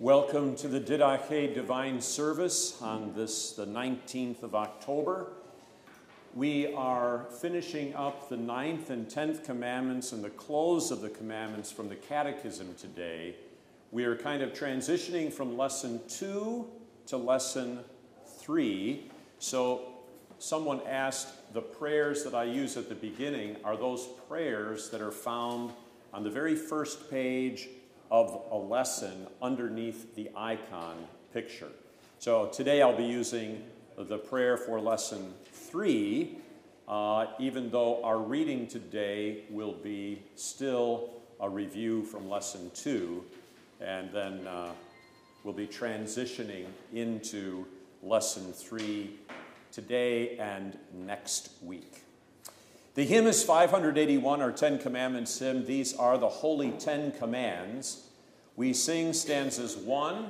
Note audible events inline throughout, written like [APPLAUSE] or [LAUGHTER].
Welcome to the Didache Divine Service on this, the 19th of October. We are finishing up the ninth and tenth commandments and the close of the commandments from the Catechism today. We are kind of transitioning from lesson two to lesson three. So, someone asked the prayers that I use at the beginning are those prayers that are found on the very first page of a lesson underneath the icon picture. So today I'll be using the prayer for lesson three, uh, even though our reading today will be still a review from lesson two, and then uh, we'll be transitioning into lesson three today and next week. The hymn is 581, our Ten Commandments hymn. These are the Holy Ten Commands. We sing stanzas 1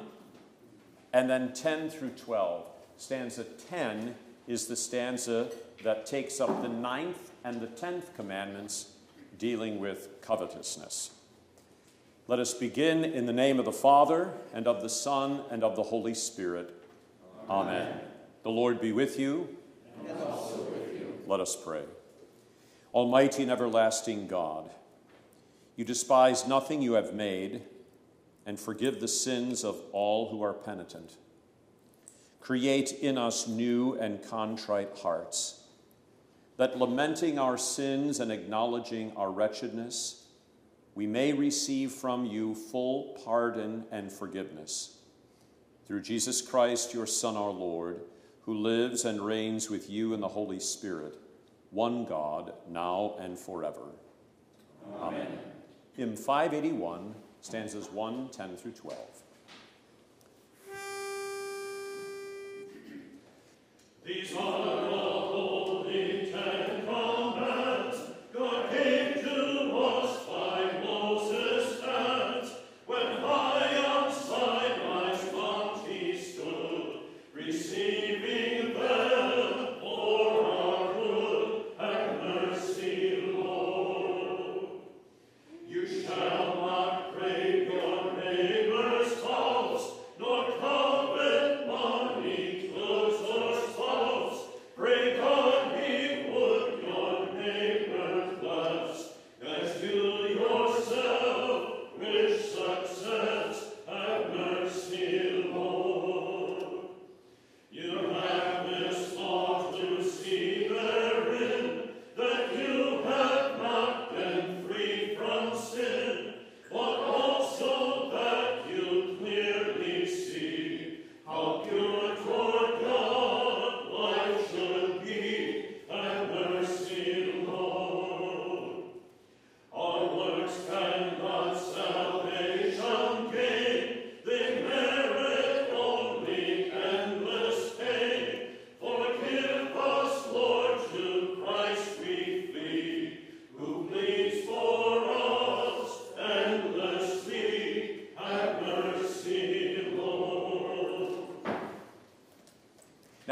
and then 10 through 12. Stanza 10 is the stanza that takes up the ninth and the tenth commandments dealing with covetousness. Let us begin in the name of the Father, and of the Son, and of the Holy Spirit. Amen. Amen. The Lord be with you. And also with you. Let us pray. Almighty and everlasting God, you despise nothing you have made and forgive the sins of all who are penitent. Create in us new and contrite hearts, that lamenting our sins and acknowledging our wretchedness, we may receive from you full pardon and forgiveness. Through Jesus Christ, your Son, our Lord, who lives and reigns with you in the Holy Spirit one God, now and forever. Amen. Amen. Hymn 581, stanzas 1, 10 through 12. These are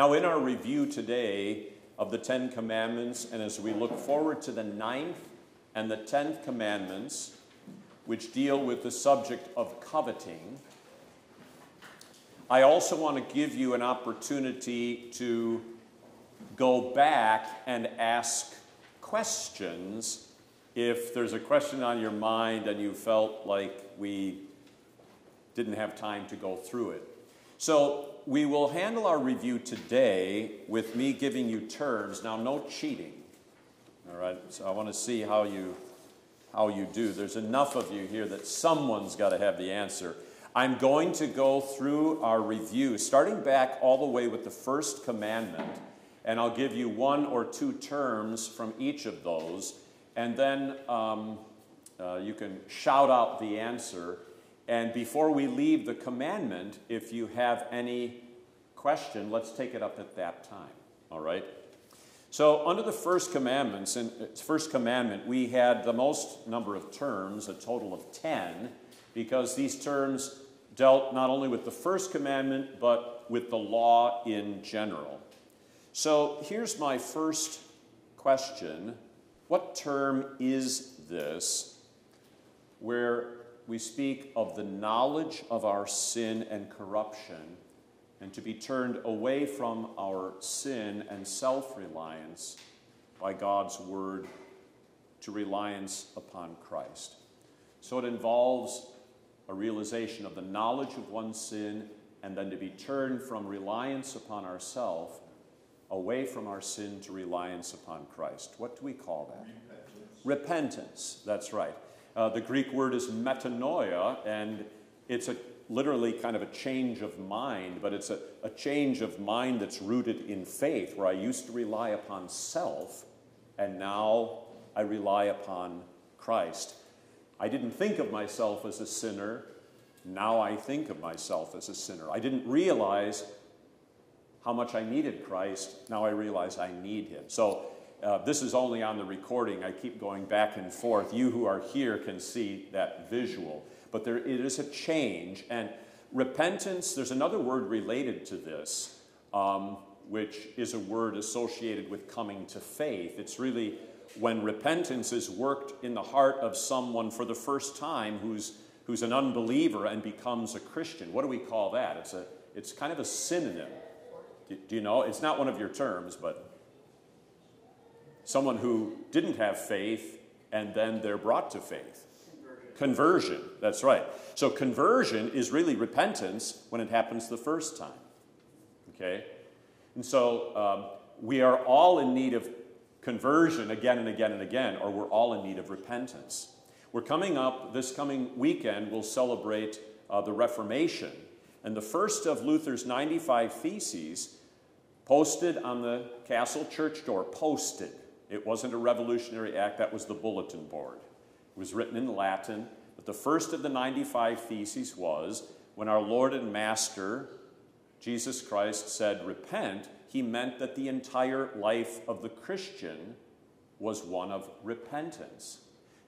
Now, in our review today of the Ten Commandments, and as we look forward to the ninth and the tenth commandments, which deal with the subject of coveting, I also want to give you an opportunity to go back and ask questions if there's a question on your mind and you felt like we didn't have time to go through it. So we will handle our review today with me giving you terms. Now, no cheating. All right, so I want to see how you how you do. There's enough of you here that someone's got to have the answer. I'm going to go through our review, starting back all the way with the first commandment, and I'll give you one or two terms from each of those, and then um, uh, you can shout out the answer and before we leave the commandment, if you have any question, let's take it up at that time. All right? So, under the first commandments, in uh, first commandment, we had the most number of terms, a total of 10, because these terms dealt not only with the first commandment, but with the law in general. So, here's my first question What term is this where we speak of the knowledge of our sin and corruption, and to be turned away from our sin and self reliance by God's word to reliance upon Christ. So it involves a realization of the knowledge of one's sin and then to be turned from reliance upon ourself away from our sin to reliance upon Christ. What do we call that? Repentance. Repentance, that's right. Uh, the Greek word is metanoia, and it's a, literally kind of a change of mind, but it's a, a change of mind that's rooted in faith, where I used to rely upon self, and now I rely upon Christ. I didn't think of myself as a sinner. Now I think of myself as a sinner. I didn't realize how much I needed Christ. Now I realize I need him. So uh, this is only on the recording. I keep going back and forth. You who are here can see that visual. But there, it is a change. And repentance, there's another word related to this, um, which is a word associated with coming to faith. It's really when repentance is worked in the heart of someone for the first time who's, who's an unbeliever and becomes a Christian. What do we call that? It's, a, it's kind of a synonym. Do, do you know? It's not one of your terms, but someone who didn't have faith and then they're brought to faith. Conversion. conversion. That's right. So conversion is really repentance when it happens the first time. Okay? And so um, we are all in need of conversion again and again and again, or we're all in need of repentance. We're coming up, this coming weekend, we'll celebrate uh, the Reformation. And the first of Luther's 95 Theses posted on the castle church door, posted. It wasn't a revolutionary act, that was the bulletin board. It was written in Latin, but the first of the 95 Theses was when our Lord and Master, Jesus Christ, said, Repent, he meant that the entire life of the Christian was one of repentance.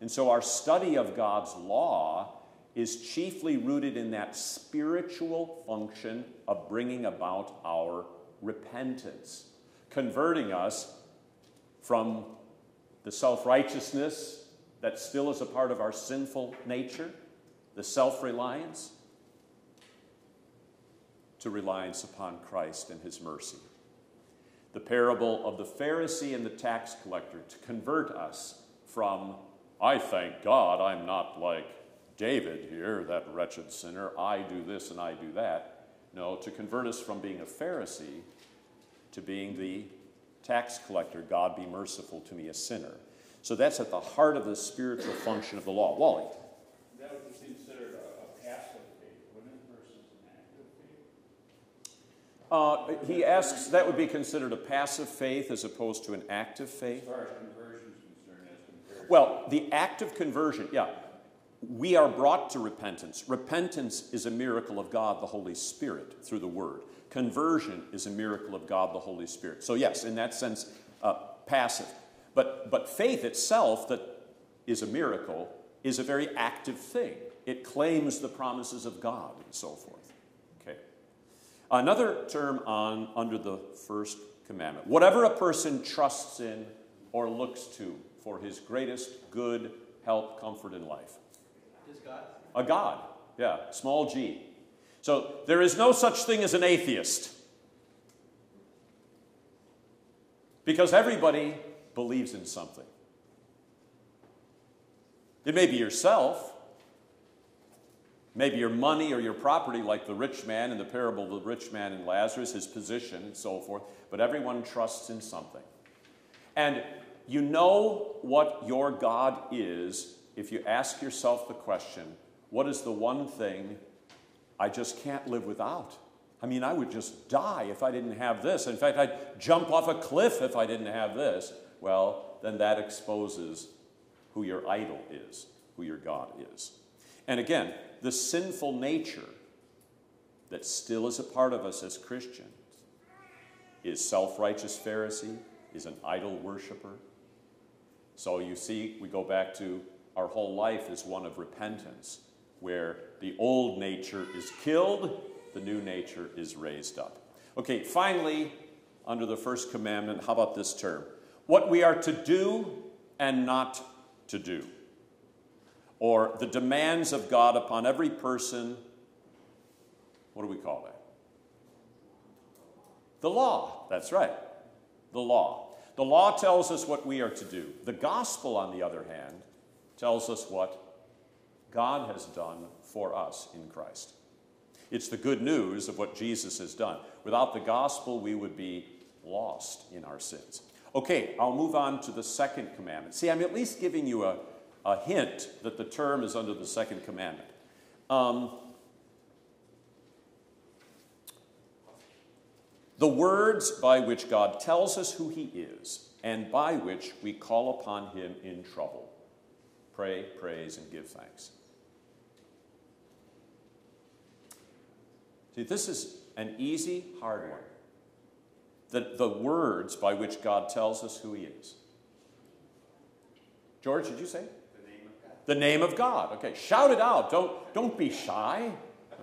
And so our study of God's law is chiefly rooted in that spiritual function of bringing about our repentance, converting us from the self righteousness that still is a part of our sinful nature, the self reliance, to reliance upon Christ and His mercy the parable of the Pharisee and the tax collector to convert us from, I thank God I'm not like David here, that wretched sinner, I do this and I do that. No, to convert us from being a Pharisee to being the tax collector, God be merciful to me, a sinner. So that's at the heart of the spiritual function of the law. Wally. That would be considered a, a passive faith, wouldn't it, versus an active faith? Uh, he asks that would be considered a passive faith as opposed to an active faith. As far as conversion is concerned, as compared. Well, the act of conversion, yeah. We are brought to repentance. Repentance is a miracle of God, the Holy Spirit, through the Word. Conversion is a miracle of God, the Holy Spirit. So, yes, in that sense, uh, passive. But, but faith itself, that is a miracle, is a very active thing. It claims the promises of God and so forth. Okay. Another term on under the first commandment. Whatever a person trusts in or looks to for his greatest good, help, comfort in life. Is God? A God. Yeah, small g. So there is no such thing as an atheist. Because everybody believes in something. It may be yourself, Maybe your money or your property, like the rich man in the parable of the rich man and Lazarus, his position and so forth, but everyone trusts in something. And you know what your God is if you ask yourself the question what is the one thing I just can't live without? I mean, I would just die if I didn't have this. In fact, I'd jump off a cliff if I didn't have this. Well, then that exposes who your idol is, who your God is. And again, the sinful nature that still is a part of us as Christians is self righteous Pharisee, is an idol worshiper. So you see, we go back to our whole life is one of repentance, where the old nature is killed, the new nature is raised up. Okay, finally, under the first commandment, how about this term? What we are to do and not to do. or the demands of God upon every person. What do we call that? The law. That's right. The law. The law tells us what we are to do. The gospel, on the other hand, tells us what God has done for us in Christ. It's the good news of what Jesus has done. Without the gospel, we would be lost in our sins. Okay, I'll move on to the second commandment. See, I'm at least giving you a, a hint that the term is under the second commandment. Um, the words by which God tells us who He is and by which we call upon Him in trouble. Pray, praise, and give thanks. See, this is an easy, hard one. The, the words by which God tells us who He is. George, did you say? The name of God. The name of God. Okay, shout it out. Don't, don't be shy.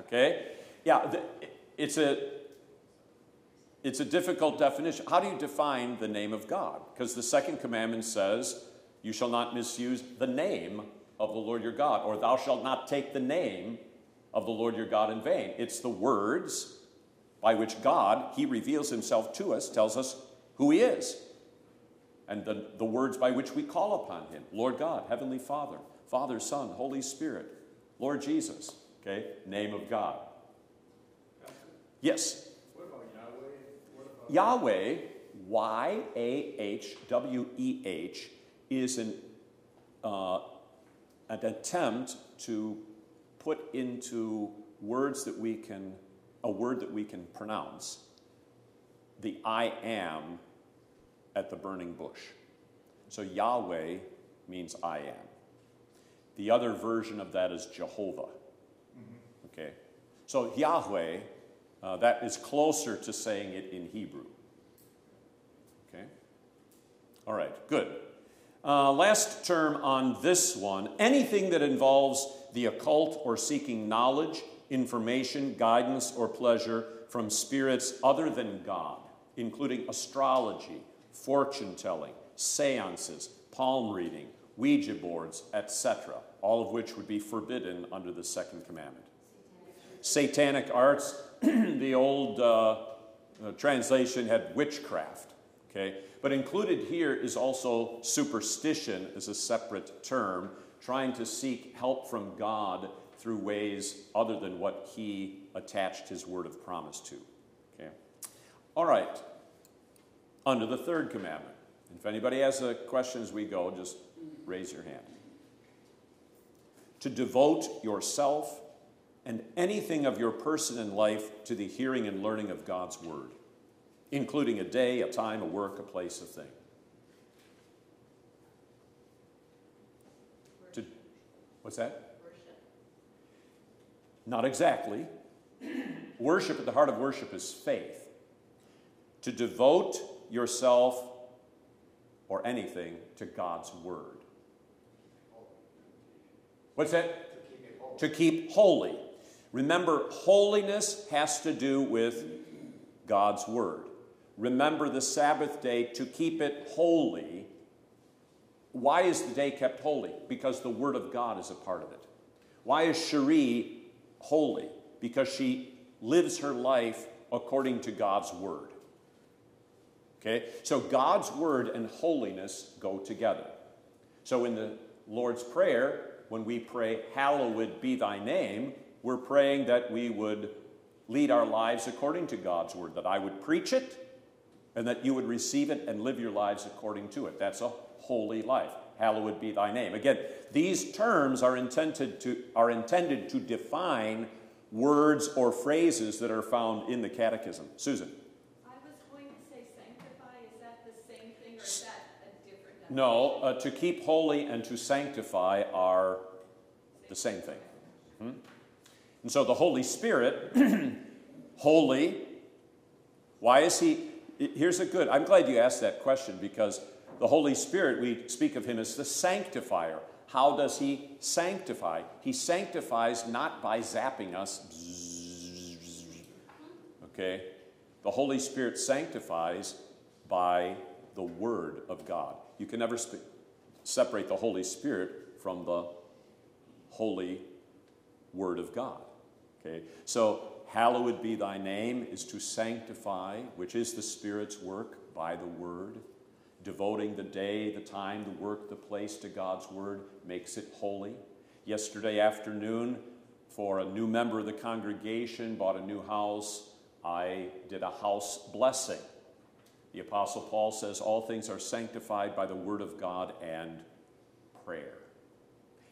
Okay? Yeah, the, it's a it's a difficult definition. How do you define the name of God? Because the second commandment says, You shall not misuse the name of the Lord your God, or thou shalt not take the name of the Lord your God in vain. It's the words by which God, He reveals Himself to us, tells us who He is. And the, the words by which we call upon Him Lord God, Heavenly Father, Father, Son, Holy Spirit, Lord Jesus. Okay? Name of God. Yes? What about Yahweh? What about Yahweh, Y A H W E H, is an, uh, an attempt to put into words that we can, a word that we can pronounce, the I am at the burning bush. So Yahweh means I am. The other version of that is Jehovah. Okay? So Yahweh, uh, that is closer to saying it in Hebrew. Okay? All right, good. Uh, last term on this one anything that involves the occult or seeking knowledge, information, guidance, or pleasure from spirits other than God, including astrology, fortune telling, seances, palm reading, Ouija boards, etc., all of which would be forbidden under the second commandment. Satanic arts, [CLEARS THROAT] the old uh, uh, translation had witchcraft, okay? But included here is also superstition as a separate term, trying to seek help from God through ways other than what he attached his word of promise to. Okay? All right. Under the third commandment. If anybody has a question as we go, just raise your hand. To devote yourself and anything of your person and life to the hearing and learning of God's word, including a day, a time, a work, a place, a thing. To, what's that? Worship. Not exactly. [CLEARS THROAT] worship, at the heart of worship, is faith. To devote yourself or anything to God's word. What's that? to keep? To keep holy. Remember, holiness has to do with God's word. Remember the Sabbath day to keep it holy. Why is the day kept holy? Because the word of God is a part of it. Why is Cherie holy? Because she lives her life according to God's word. Okay? So God's word and holiness go together. So in the Lord's Prayer, when we pray, Hallowed be thy name, we're praying that we would lead our lives according to God's word, that I would preach it, and that you would receive it and live your lives according to it. That's a holy life. Hallowed be thy name. Again, these terms are intended to, are intended to define words or phrases that are found in the catechism. Susan. I was going to say sanctify, is that the same thing or is that a different definition? No, uh, to keep holy and to sanctify are the same thing. Hmm? And so the Holy Spirit, [CLEARS THROAT] holy, why is he? Here's a good, I'm glad you asked that question because the Holy Spirit, we speak of him as the sanctifier. How does he sanctify? He sanctifies not by zapping us. Okay? The Holy Spirit sanctifies by the Word of God. You can never sp- separate the Holy Spirit from the holy Word of God. Okay? So, hallowed be thy name is to sanctify, which is the Spirit's work by the Word. Devoting the day, the time, the work, the place to God's Word makes it holy. Yesterday afternoon, for a new member of the congregation, bought a new house, I did a house blessing. The Apostle Paul says all things are sanctified by the Word of God and prayer.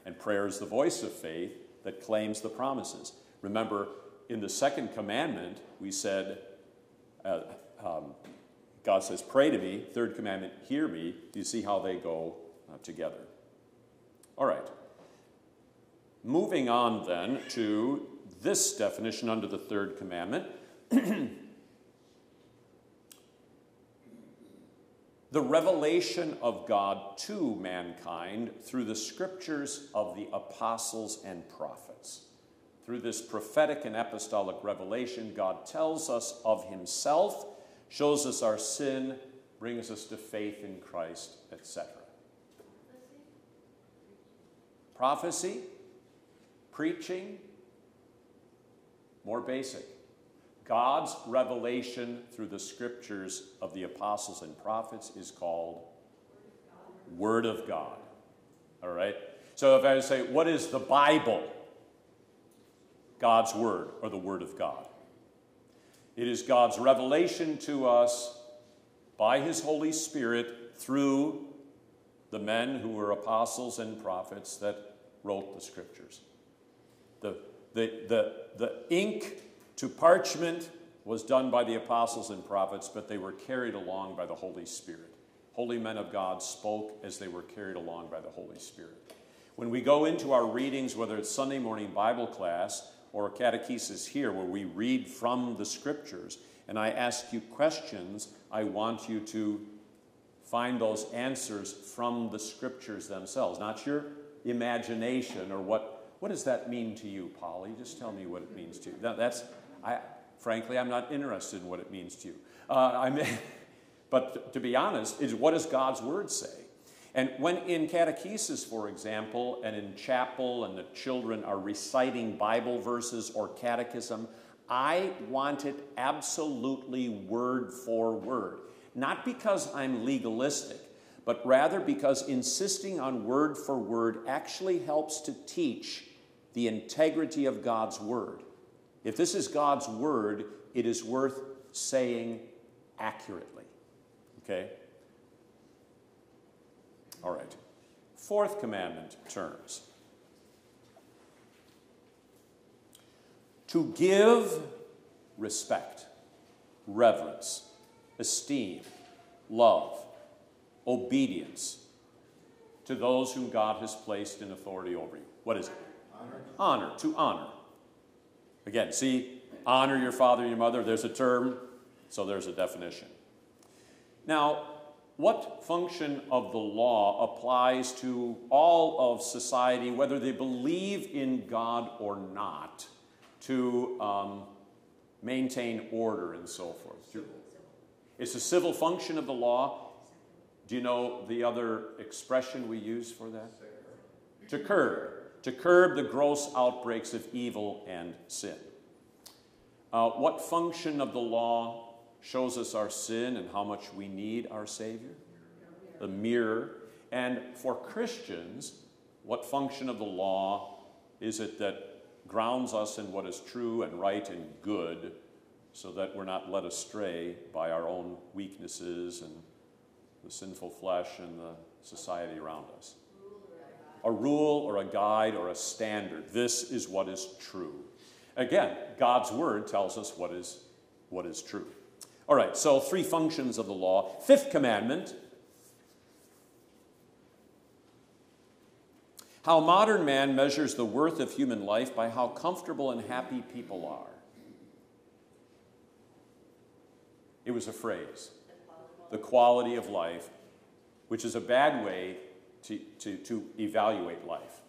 And prayer is the voice of faith that claims the promises. Remember, in the second commandment, we said, uh, um, God says, Pray to me. Third commandment, hear me. Do you see how they go uh, together? All right. Moving on then to this definition under the third commandment. [CLEARS THROAT] the revelation of God to mankind through the scriptures of the apostles and prophets. Through this prophetic and apostolic revelation, God tells us of Himself, shows us our sin, brings us to faith in Christ, etc. Prophecy, preaching, more basic. God's revelation through the scriptures of the apostles and prophets is called Word of God. All right? So if I say, what is the Bible? God's Word or the Word of God. It is God's revelation to us by His Holy Spirit through the men who were apostles and prophets that wrote the scriptures. The, the, the, the ink to parchment was done by the apostles and prophets, but they were carried along by the Holy Spirit. Holy men of God spoke as they were carried along by the Holy Spirit. When we go into our readings, whether it's Sunday morning Bible class or catechesis here, where we read from the scriptures, and I ask you questions, I want you to find those answers from the scriptures themselves, not your imagination or what, what does that mean to you, Polly? Just tell me what it means to you. That, that's, I, frankly, I'm not interested in what it means to you. Uh, I mean, [LAUGHS] but to be honest, is what does God's word say? And when in catechesis, for example, and in chapel, and the children are reciting Bible verses or catechism, I want it absolutely word for word. Not because I'm legalistic, but rather because insisting on word for word actually helps to teach the integrity of God's word. If this is God's word, it is worth saying accurately. Okay? All right. Fourth commandment terms. To give respect, reverence, esteem, love, obedience to those whom God has placed in authority over you. What is it? Honor. Honor, to honor. Again, see, honor your father and your mother, there's a term, so there's a definition. Now, what function of the law applies to all of society, whether they believe in God or not, to um, maintain order and so forth? It's a civil function of the law. Do you know the other expression we use for that? To curb to curb the gross outbreaks of evil and sin. Uh, what function of the law shows us our sin and how much we need our Savior? The mirror. And for Christians, what function of the law is it that grounds us in what is true and right and good so that we're not led astray by our own weaknesses and the sinful flesh and the society around us? a rule or a guide or a standard. This is what is true. Again, God's word tells us what is, what is true. All right, so three functions of the law. Fifth commandment how modern man measures the worth of human life by how comfortable and happy people are. It was a phrase, the quality of life, which is a bad way to, to, to evaluate life.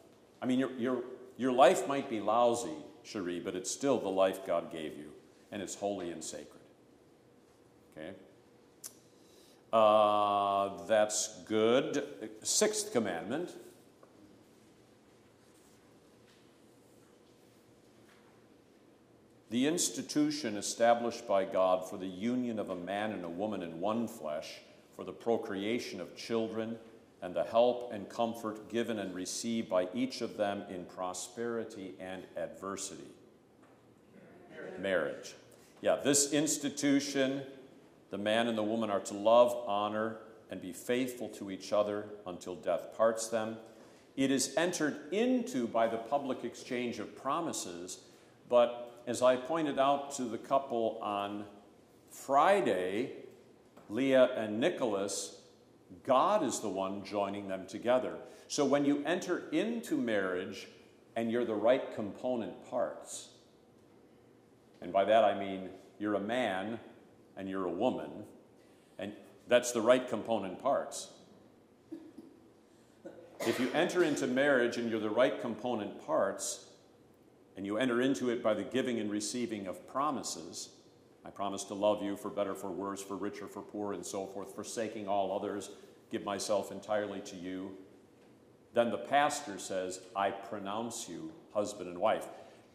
I mean, your, your, your life might be lousy, Cherie, but it's still the life God gave you, and it's holy and sacred. Okay. Uh, that's good. Sixth commandment. The institution established by God for the union of a man and a woman in one flesh, for the procreation of children, and the help and comfort given and received by each of them in prosperity and adversity. Marriage. Marriage. Yeah, this institution the man and the woman are to love, honor, and be faithful to each other until death parts them. It is entered into by the public exchange of promises, but as I pointed out to the couple on Friday, Leah and Nicholas, God is the one joining them together. So when you enter into marriage and you're the right component parts, and by that I mean you're a man and you're a woman, and that's the right component parts. If you enter into marriage and you're the right component parts, and you enter into it by the giving and receiving of promises, I promise to love you for better, for worse, for richer, for poor, and so forth, forsaking all others, give myself entirely to you. Then the pastor says, I pronounce you husband and wife.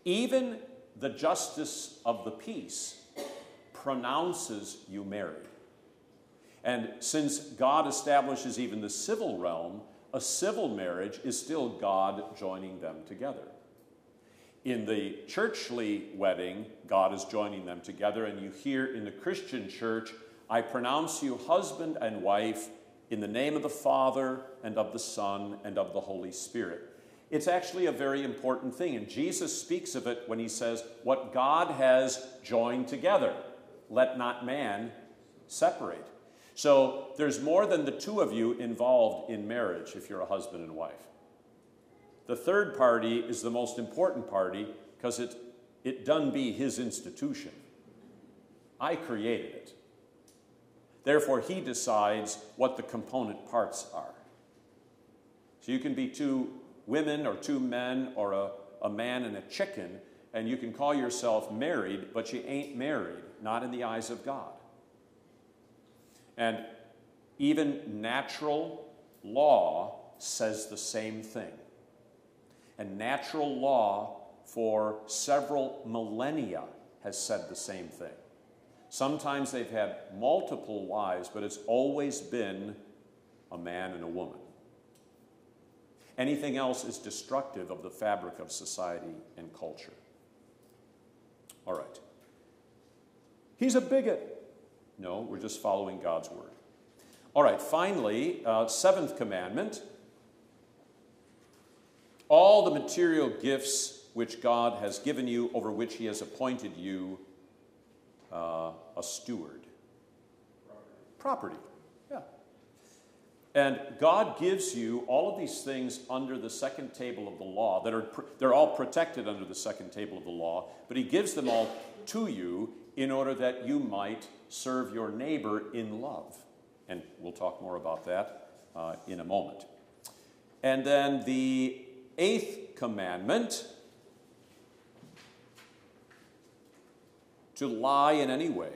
Even the justice of the peace pronounces you married. And since God establishes even the civil realm, a civil marriage is still God joining them together. In the churchly wedding, God is joining them together, and you hear in the Christian church, I pronounce you husband and wife in the name of the Father and of the Son and of the Holy Spirit. It's actually a very important thing, and Jesus speaks of it when he says, What God has joined together, let not man separate. So there's more than the two of you involved in marriage if you're a husband and wife. The third party is the most important party because it, it done be his institution. I created it. Therefore, he decides what the component parts are. So you can be two women or two men or a, a man and a chicken, and you can call yourself married, but you ain't married, not in the eyes of God. And even natural law says the same thing. And natural law for several millennia has said the same thing. Sometimes they've had multiple wives, but it's always been a man and a woman. Anything else is destructive of the fabric of society and culture. All right. He's a bigot. No, we're just following God's word. All right, finally, uh, seventh commandment. All the material gifts which God has given you, over which He has appointed you uh, a steward. Property. Property. Yeah. And God gives you all of these things under the second table of the law that are they're all protected under the second table of the law, but he gives them all to you in order that you might serve your neighbor in love. And we'll talk more about that uh, in a moment. And then the eighth commandment to lie in any way,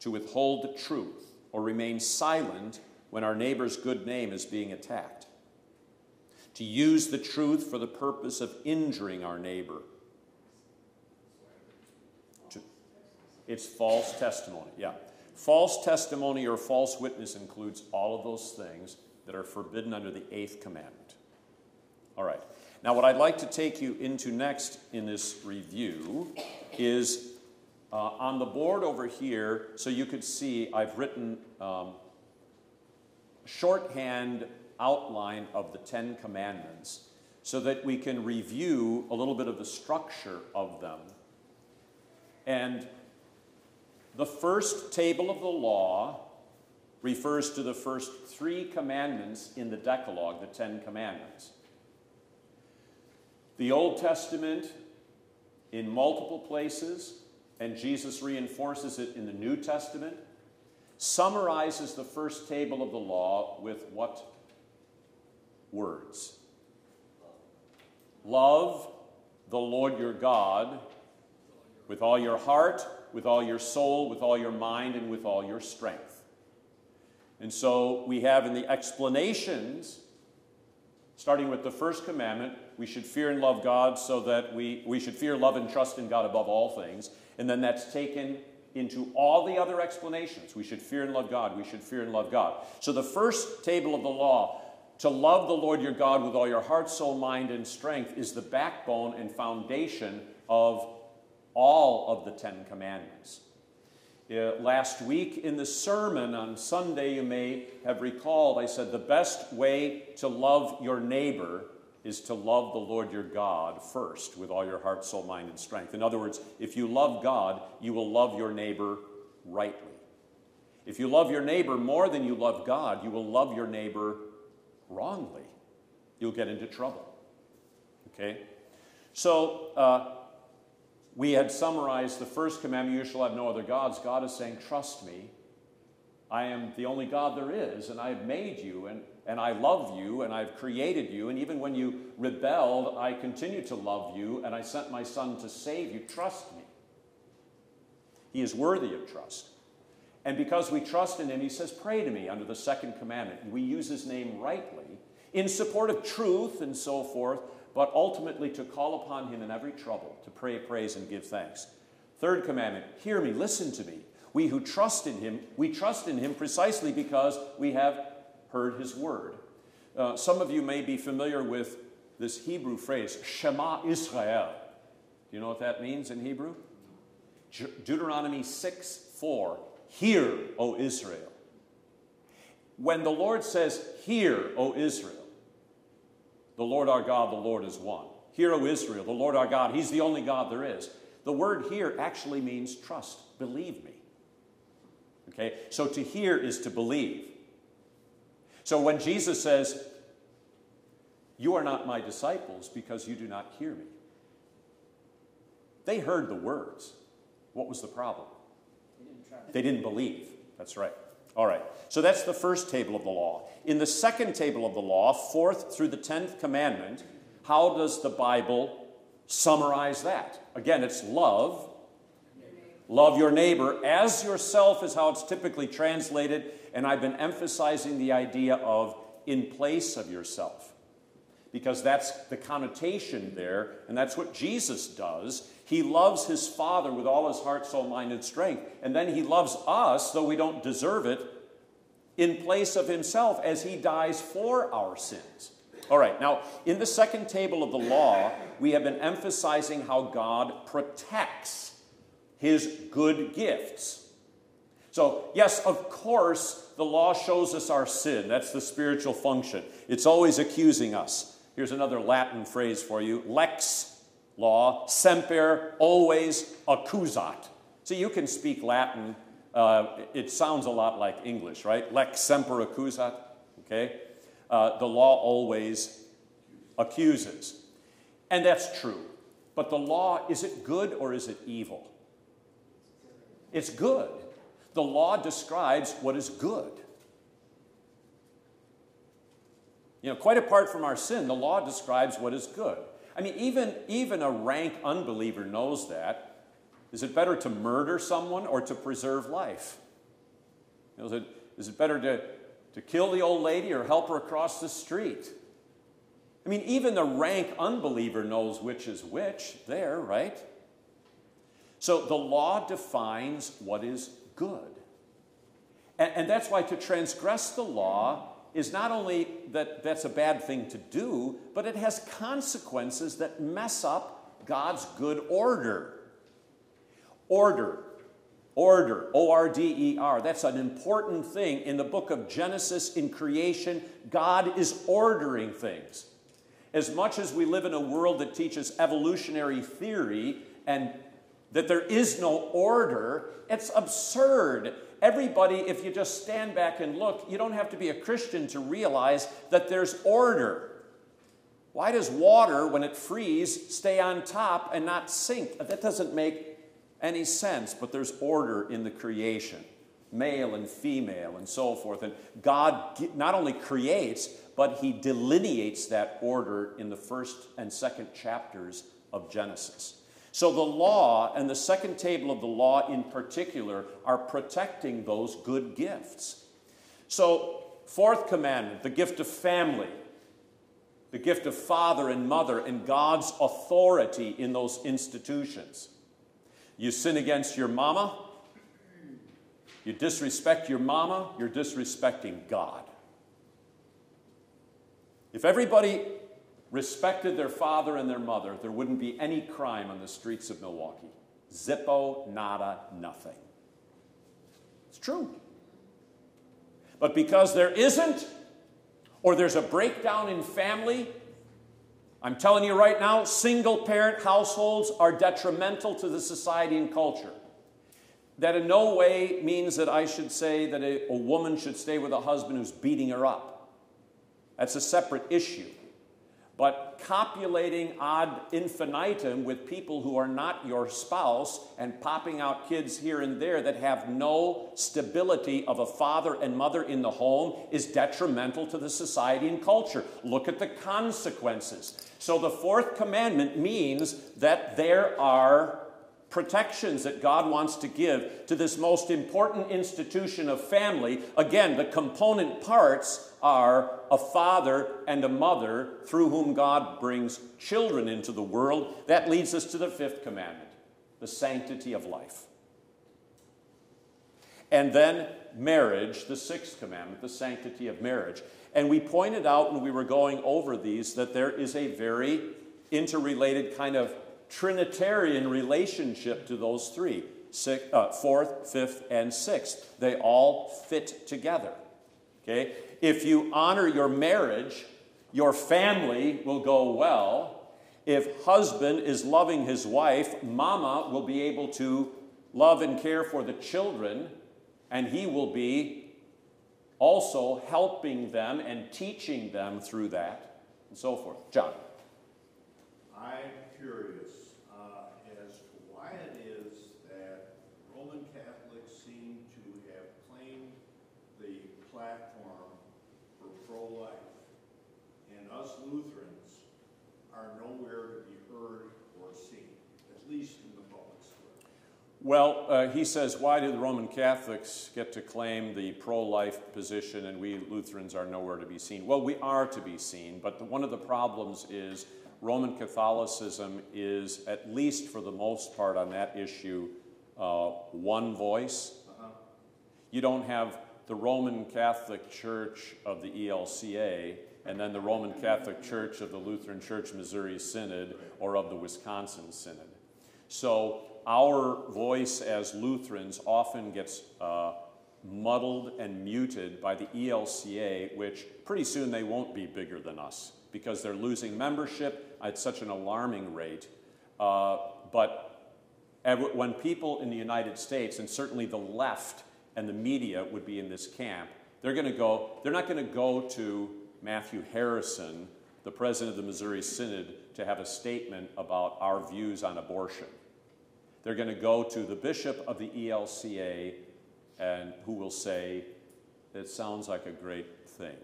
to withhold the truth, or remain silent when our neighbor's good name is being attacked, to use the truth for the purpose of injuring our neighbor. It's false testimony, yeah. False testimony or false witness includes all of those things that are forbidden under the eighth commandment. All right. Now, what I'd like to take you into next in this review is uh, on the board over here, so you could see, I've written um, shorthand outline of the Ten Commandments so that we can review a little bit of the structure of them. And the first table of the law refers to the first three commandments in the Decalogue, the Ten Commandments. The Old Testament, in multiple places, and Jesus reinforces it in the New Testament, summarizes the first table of the law with what words? Love the Lord your God with all your heart, with all your soul, with all your mind, and with all your strength. And so we have in the explanations, starting with the first commandment, we should fear and love God so that we, we should fear, love, and trust in God above all things. And then that's taken into all the other explanations. We should fear and love God. We should fear and love God. So the first table of the law, to love the Lord your God with all your heart, soul, mind, and strength, is the backbone and foundation of all of the Ten Commandments. Uh, last week in the sermon on Sunday, you may have recalled, I said the best way to love your neighbor is to love the Lord your God first with all your heart, soul, mind, and strength. In other words, if you love God, you will love your neighbor rightly. If you love your neighbor more than you love God, you will love your neighbor wrongly. You'll get into trouble. Okay? So, uh, we had summarized the first commandment you shall have no other gods. God is saying, Trust me. I am the only God there is, and I have made you, and, and I love you, and I've created you. And even when you rebelled, I continue to love you, and I sent my Son to save you. Trust me. He is worthy of trust. And because we trust in him, he says, Pray to me under the second commandment. We use his name rightly in support of truth and so forth but ultimately to call upon him in every trouble, to pray, praise, and give thanks. Third commandment hear me, listen to me. We who trust in him, we trust in him precisely because we have heard his word. Uh, some of you may be familiar with this Hebrew phrase, Shema Israel. Do you know what that means in Hebrew? Deuteronomy 6 4. Hear, O Israel. When the Lord says, Hear, O Israel, the Lord our God, the Lord is one. Hear, O Israel, the Lord our God, He's the only God there is. The word hear actually means trust, believe me. Okay? So to hear is to believe. So when Jesus says, You are not my disciples because you do not hear me, they heard the words. What was the problem? They didn't, they didn't believe. That's right. All right. So that's the first table of the law. In the second table of the law, fourth through the tenth commandment, how does the Bible summarize that? Again, it's love. Love your neighbor as yourself, is how it's typically translated. And I've been emphasizing the idea of in place of yourself. Because that's the connotation there, and that's what Jesus does. He loves his Father with all his heart, soul, mind, and strength. And then he loves us, though we don't deserve it, in place of himself as he dies for our sins. All right, now in the second table of the law, we have been emphasizing how God protects his good gifts. So, yes, of course, the law shows us our sin. That's the spiritual function. It's always accusing us. Here's another Latin phrase for you lex, law, semper, always accusat. So you can speak Latin uh, it sounds a lot like English, right? Lex semper accusat, okay? Uh, the law always accuses. And that's true. But the law, is it good or is it evil? It's good. The law describes what is good. You know, quite apart from our sin, the law describes what is good. I mean, even, even a rank unbeliever knows that. Is it better to murder someone or to preserve life? Is it, is it better to, to kill the old lady or help her across the street? I mean, even the rank unbeliever knows which is which there, right? So the law defines what is good. And, and that's why to transgress the law is not only that that's a bad thing to do, but it has consequences that mess up God's good order. Order. Order. O R D E R. That's an important thing. In the book of Genesis, in creation, God is ordering things. As much as we live in a world that teaches evolutionary theory and that there is no order, it's absurd. Everybody, if you just stand back and look, you don't have to be a Christian to realize that there's order. Why does water, when it freezes, stay on top and not sink? That doesn't make any sense, but there's order in the creation male and female and so forth. And God not only creates, but He delineates that order in the first and second chapters of Genesis. So the law and the second table of the law in particular are protecting those good gifts. So, fourth commandment, the gift of family. the gift of father and mother, and God's authority in those institutions. You sin against your mama, you disrespect your mama, you're disrespecting God. If everybody respected their father and their mother, there wouldn't be any crime on the streets of Milwaukee. Zippo, nada, nothing. It's true. But because there isn't, or there's a breakdown in family, I'm telling you right now, single parent households are detrimental to the society and culture. That in no way means that I should say that a, a woman should stay with a husband who's beating her up. That's a separate issue. But copulating ad infinitum with people who are not your spouse and popping out kids here and there that have no stability of a father and mother in the home is detrimental to the society and culture. Look at the consequences. So the fourth commandment means that there are protections that God wants to give to this most important institution of family. Again, the component parts are a father and a mother through whom God brings children into the world. That leads us to the fifth commandment the sanctity of life. And then marriage, the sixth commandment, the sanctity of marriage. And we pointed out when we were going over these that there is a very interrelated kind of Trinitarian relationship to those three six, uh, fourth, fifth, and sixth. They all fit together. Okay? If you honor your marriage, your family will go well. If husband is loving his wife, mama will be able to love and care for the children, and he will be also helping them and teaching them through that, and so forth. John. I'm curious uh, as to why it is that Roman Catholics seem to have claimed the platform for pro-life, and us Lutherans are nowhere to be heard or seen, at least in the public square. Well, uh, he says, why do the Roman Catholics get to claim the pro life position and we Lutherans are nowhere to be seen? Well, we are to be seen, but the, one of the problems is Roman Catholicism is, at least for the most part on that issue, uh, one voice. You don't have the Roman Catholic Church of the ELCA and then the Roman Catholic Church of the Lutheran Church Missouri Synod or of the Wisconsin Synod. So our voice as Lutherans often gets uh, muddled and muted by the ELCA, which pretty soon they won't be bigger than us because they're losing membership at such an alarming rate. Uh, but when people in the United States, and certainly the left and the media would be in this camp, they're going to go, they're not going to go to Matthew Harrison, the president of the Missouri Synod, to have a statement about our views on abortion. They're going to go to the bishop of the ELCA and who will say, it sounds like a great thing.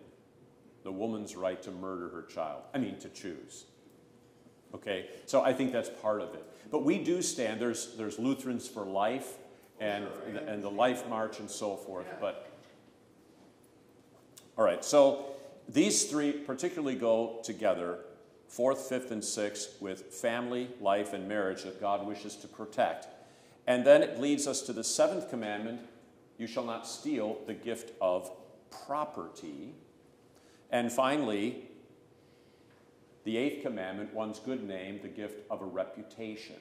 The woman's right to murder her child. I mean, to choose. Okay? So I think that's part of it. But we do stand, there's, there's Lutherans for Life and, and the Life March and so forth. But, all right, so these three particularly go together fourth, fifth, and sixth with family, life, and marriage that God wishes to protect. And then it leads us to the seventh commandment you shall not steal the gift of property. And finally, the eighth commandment, one's good name, the gift of a reputation.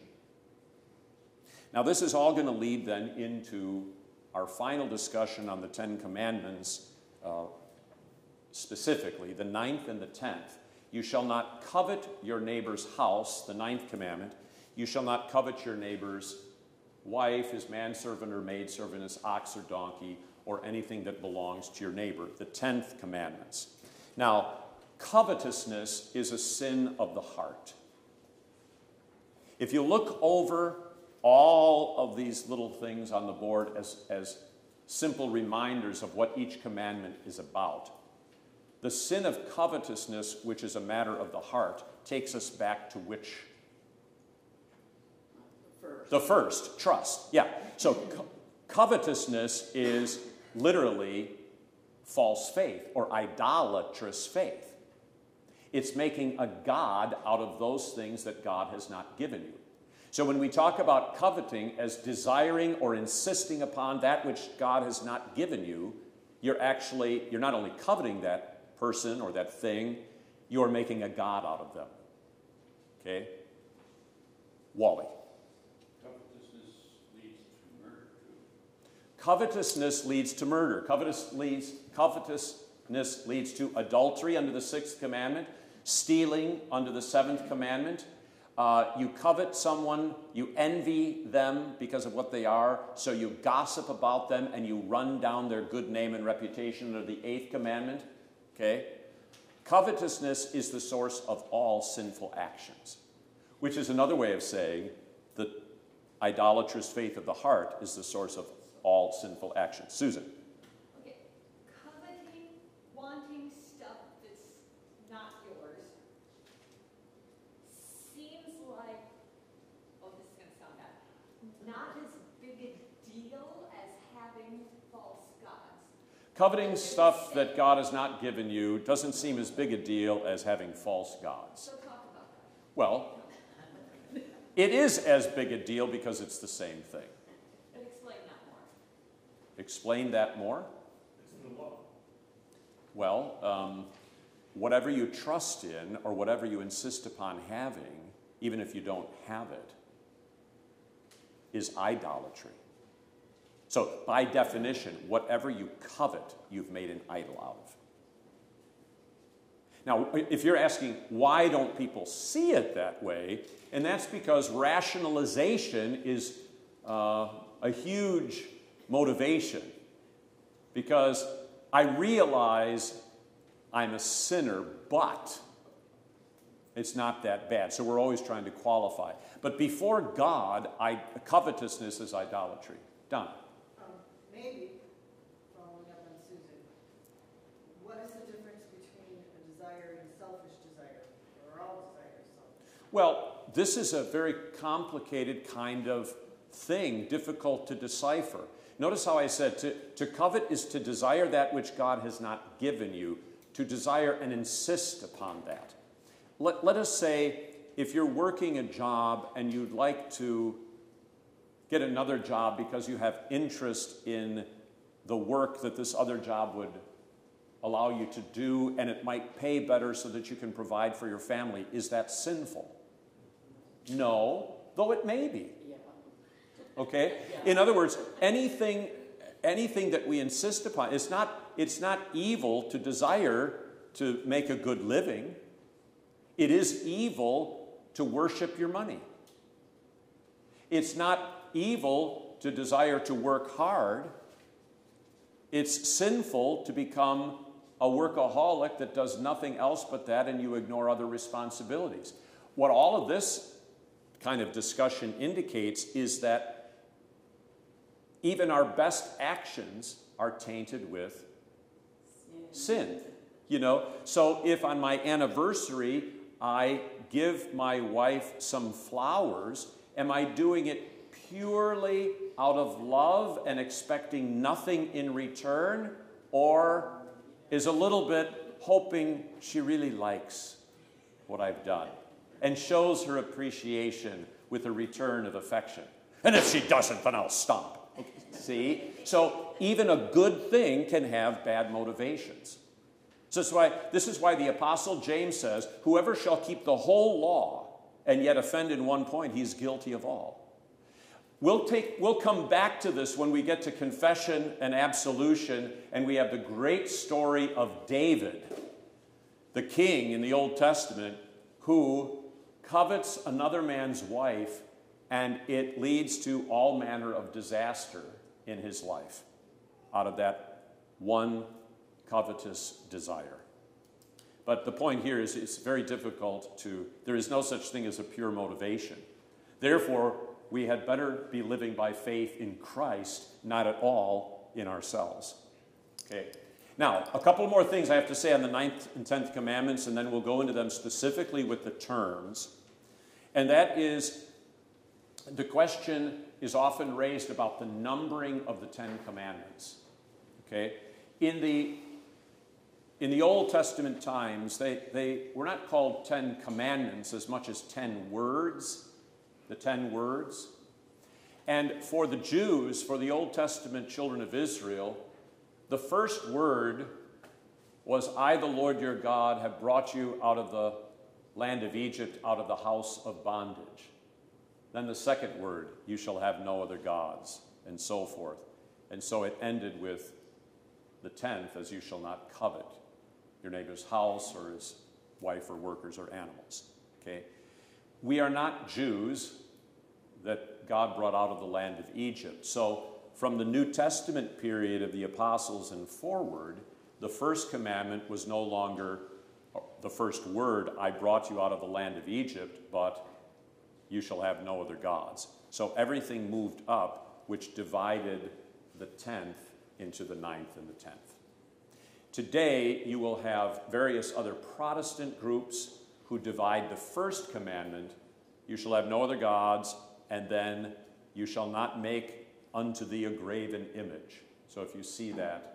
Now, this is all going to lead then into our final discussion on the Ten Commandments, uh, specifically, the ninth and the tenth. You shall not covet your neighbor's house, the ninth commandment. You shall not covet your neighbor's wife, his manservant or maidservant, his ox or donkey, or anything that belongs to your neighbor. The tenth commandments. Now, covetousness is a sin of the heart. If you look over all of these little things on the board as, as simple reminders of what each commandment is about, the sin of covetousness, which is a matter of the heart, takes us back to which? First. The first, trust. Yeah. So co- covetousness is literally false faith or idolatrous faith. It's making a God out of those things that God has not given you. So when we talk about coveting as desiring or insisting upon that which God has not given you, you're actually, you're not only coveting that person or that thing, you're making a God out of them. Okay? Wally. Covetousness leads to murder. Covetous leads, covetousness leads to adultery under the sixth commandment, stealing under the seventh commandment. Uh, you covet someone, you envy them because of what they are, so you gossip about them and you run down their good name and reputation under the eighth commandment. Okay? Covetousness is the source of all sinful actions, which is another way of saying that idolatrous faith of the heart is the source of all sinful actions. Susan. Okay, coveting, wanting stuff that's not yours seems like, oh, this is gonna sound bad, not as big a deal as having false gods. Coveting stuff that God has not given you doesn't seem as big a deal as having false gods. So talk about that. Well, it is as big a deal because it's the same thing. Explain that more. Explain that more. It's in the law. Well, um, whatever you trust in or whatever you insist upon having, even if you don't have it, is idolatry. So, by definition, whatever you covet, you've made an idol out of. Now, if you're asking why don't people see it that way, and that's because rationalization is uh, a huge motivation. Because I realize I'm a sinner, but it's not that bad. So we're always trying to qualify. But before God, I, covetousness is idolatry. Done. Um, maybe, following up on Susan, what is the difference between a desire and selfish desire? Or are all desires selfish? Well, this is a very complicated kind of thing, difficult to decipher. Notice how I said to, to covet is to desire that which God has not given you, to desire and insist upon that. Let, let us say if you're working a job and you'd like to get another job because you have interest in the work that this other job would allow you to do and it might pay better so that you can provide for your family, is that sinful? No, though it may be. Okay? In other words, anything anything that we insist upon, it's not it's not evil to desire to make a good living. It is evil to worship your money. It's not evil to desire to work hard. It's sinful to become a workaholic that does nothing else but that and you ignore other responsibilities. What all of this kind of discussion indicates is that even our best actions are tainted with sin. You know, so if on my anniversary I give my wife some flowers, am I doing it purely out of love and expecting nothing in return? Or is a little bit hoping she really likes what I've done and shows her appreciation with a return of affection? And if she doesn't, then I'll stop. See? So even a good thing can have bad motivations. So this is, why, this is why the Apostle James says, Whoever shall keep the whole law and yet offend in one point, he's guilty of all. We'll, take, we'll come back to this when we get to confession and absolution, and we have the great story of David, the king in the Old Testament, who covets another man's wife, and it leads to all manner of disaster in his life out of that one covetous desire. But the point here is it's very difficult to, there is no such thing as a pure motivation. Therefore, we had better be living by faith in Christ, not at all in ourselves. Okay. Now, a couple more things I have to say on the ninth and tenth commandments, and then we'll go into them specifically with the terms. And that is the question is often raised about the numbering of the Ten Commandments. Okay? In the in the Old Testament times, they, they were not called Ten Commandments as much as Ten Words, the Ten Words. And for the Jews, for the Old Testament children of Israel, the first word was, I, the Lord your God, have brought you out of the land of Egypt, out of the house of bondage. Then the second word, you shall have no other gods, and so forth. And so it ended with the tenth, as you shall not covet your neighbor's house or his wife or workers or animals. Okay? We are not Jews that God brought out of the land of Egypt. So, from the New Testament period of the apostles and forward, the first commandment was no longer the first word, I brought you out of the land of Egypt, but you shall have no other gods. So everything moved up, which divided the tenth into the ninth and the tenth. Today, you will have various other Protestant groups who divide the first commandment you shall have no other gods, and then you shall not make unto thee a graven image. So if you see that,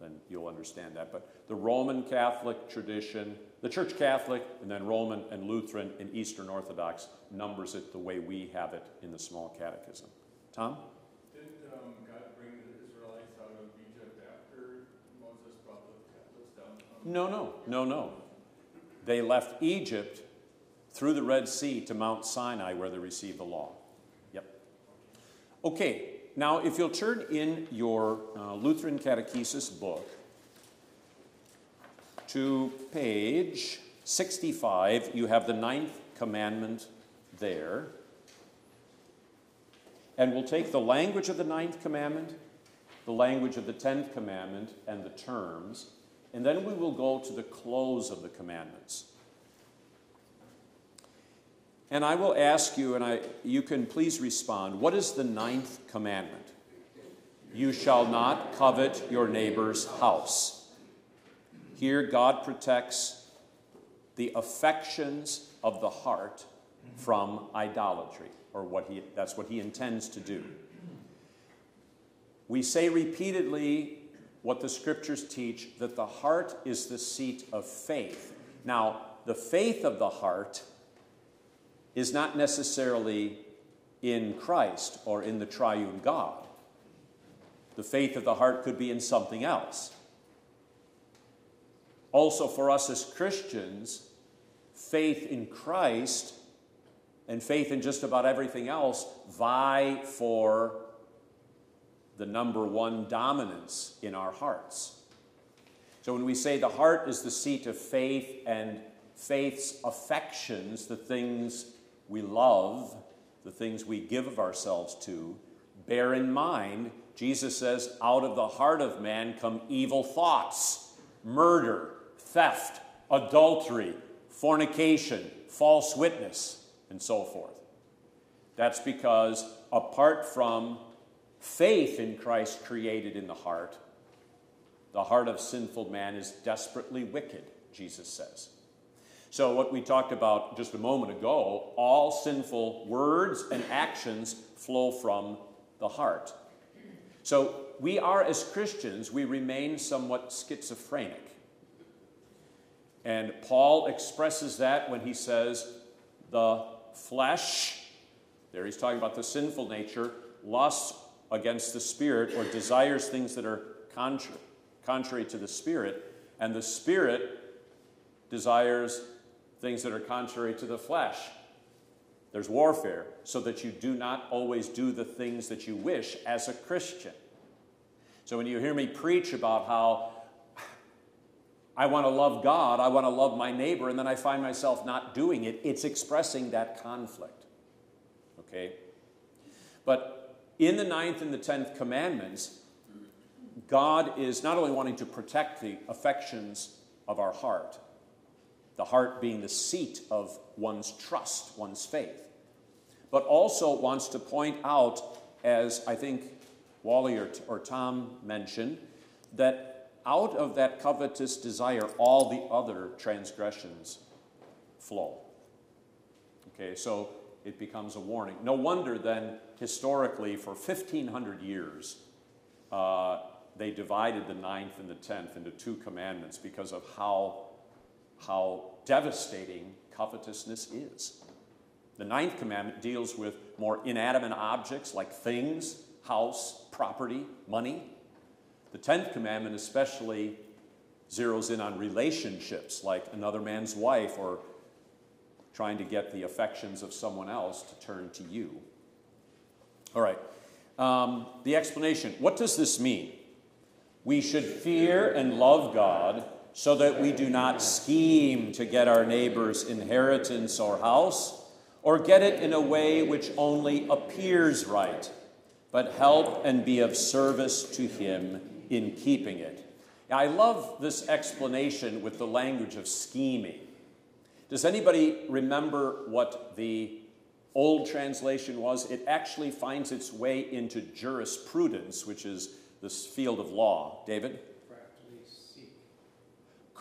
then you'll understand that. But the Roman Catholic tradition, the Church Catholic, and then Roman and Lutheran and Eastern Orthodox numbers it the way we have it in the small catechism. Tom? Did um, God bring the Israelites out of Egypt after Moses brought the tablets down? No, no, no, no. They left Egypt through the Red Sea to Mount Sinai where they received the law. Yep. Okay, now if you'll turn in your uh, Lutheran Catechesis book to page 65, you have the ninth commandment there. And we'll take the language of the ninth commandment, the language of the tenth commandment, and the terms, and then we will go to the close of the commandments. And I will ask you, and I, you can please respond what is the ninth commandment? You shall not covet your neighbor's house. Here, God protects the affections of the heart from idolatry, or what he, that's what he intends to do. We say repeatedly what the scriptures teach that the heart is the seat of faith. Now, the faith of the heart is not necessarily in Christ or in the triune God. The faith of the heart could be in something else. Also, for us as Christians, faith in Christ and faith in just about everything else vie for the number one dominance in our hearts. So when we say the heart is the seat of faith and faith's affections, the things we love, the things we give of ourselves to, bear in mind, Jesus says, out of the heart of man come evil thoughts, murder, theft, adultery, fornication, false witness, and so forth. That's because apart from faith in Christ created in the heart, the heart of sinful man is desperately wicked, Jesus says. So, what we talked about just a moment ago, all sinful words and actions flow from the heart. So, we are, as Christians, we remain somewhat schizophrenic. And Paul expresses that when he says, the flesh, there he's talking about the sinful nature, lusts against the spirit or desires things that are contrary, contrary to the spirit, and the spirit desires things that are contrary to the flesh. There's warfare, so that you do not always do the things that you wish as a Christian. So when you hear me preach about how I want to love God, I want to love my neighbor, and then I find myself not doing it, it's expressing that conflict. Okay? But in the ninth and the tenth commandments, God is not only wanting to protect the affections of our heart, the heart being the seat of one's trust, one's faith, but also wants to point out, as I think Wally or, or Tom mentioned, that out of that covetous desire, all the other transgressions flow. Okay, so it becomes a warning. No wonder then, historically, for 1,500 years, uh, they divided the ninth and the tenth into two commandments because of how, how devastating covetousness is. The ninth commandment deals with more inanimate objects like things, house, property, money. The tenth commandment especially zeroes in on relationships like another man's wife or trying to get the affections of someone else to turn to you. All right. Um, the explanation what does this mean? We should fear and love God so that we do not scheme to get our neighbor's inheritance or house or get it in a way which only appears right, but help and be of service to him in keeping it. I love this explanation with the language of scheming. Does anybody remember what the old translation was? It actually finds its way into jurisprudence, which is this field of law. David?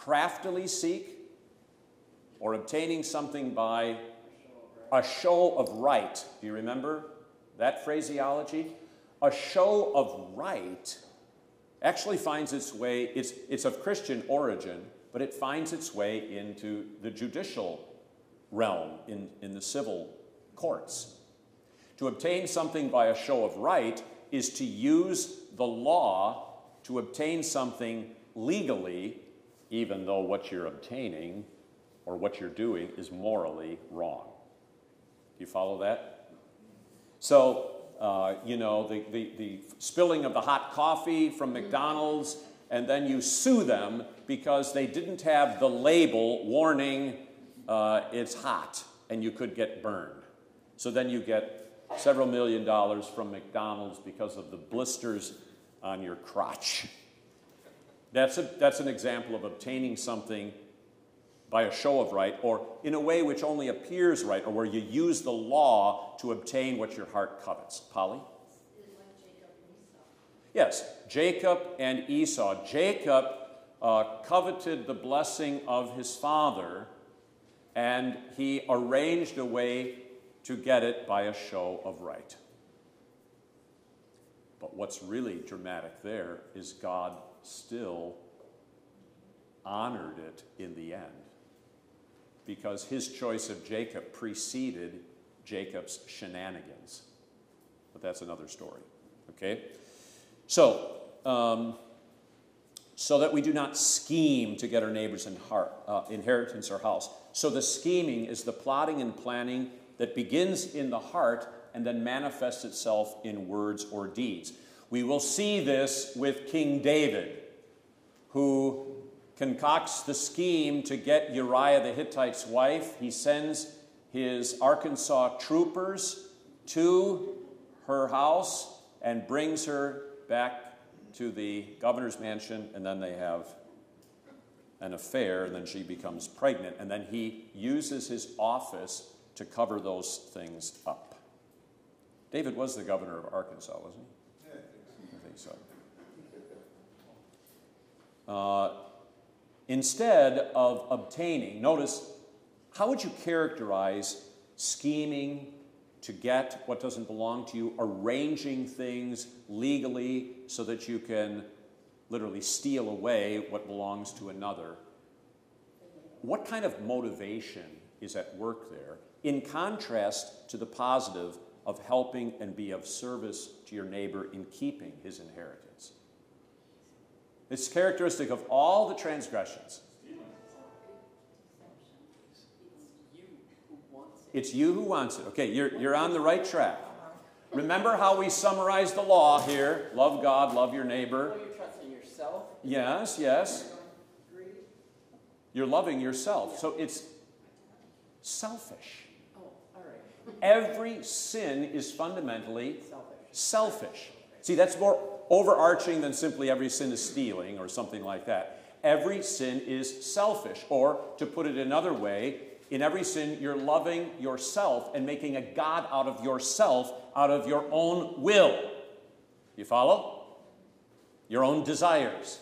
Craftily seek. Or obtaining something by a show of right. Do you remember that phraseology? A show of right actually finds its way, it's, it's of Christian origin, but it finds its way into the judicial realm in, in the civil courts. To obtain something by a show of right is to use the law to obtain something legally, even though what you're obtaining or what you're doing is morally wrong. Do you follow that? So, uh, you know, the, the, the spilling of the hot coffee from McDonald's, and then you sue them because they didn't have the label warning uh, it's hot and you could get burned. So then you get several million dollars from McDonald's because of the blisters on your crotch. That's, a, that's an example of obtaining something by a show of right, or in a way which only appears right, or where you use the law to obtain what your heart covets. Polly? Yes, Jacob and Esau. Jacob uh, coveted the blessing of his father, and he arranged a way to get it by a show of right. But what's really dramatic there is God still honored it in the end because his choice of Jacob preceded Jacob's shenanigans. But that's another story. Okay? So, um, so that we do not scheme to get our neighbor's uh, inheritance or house. So the scheming is the plotting and planning that begins in the heart and then manifests itself in words or deeds. We will see this with King David, who concocts the scheme to get Uriah the Hittite's wife. He sends his Arkansas troopers to her house and brings her back to the governor's mansion, and then they have an affair, and then she becomes pregnant, and then he uses his office to cover those things up. David was the governor of Arkansas, wasn't he? Uh, instead of obtaining, notice, how would you characterize scheming to get what doesn't belong to you, arranging things legally so that you can literally steal away what belongs to another? What kind of motivation is at work there, in contrast to the positive of helping and be of service to your neighbor in keeping his inheritance? It's characteristic of all the transgressions. It's you who wants it. Okay, you're, you're on the right track. Remember how we summarize the law here love God, love your neighbor. So you're trusting yourself? Yes, yes. You're loving yourself. So it's selfish. Every sin is fundamentally Selfish. selfish. See, that's more overarching than simply every sin is stealing or something like that. Every sin is selfish. Or, to put it another way, in every sin, you're loving yourself and making a God out of yourself, out of your own will. You follow? Your own desires.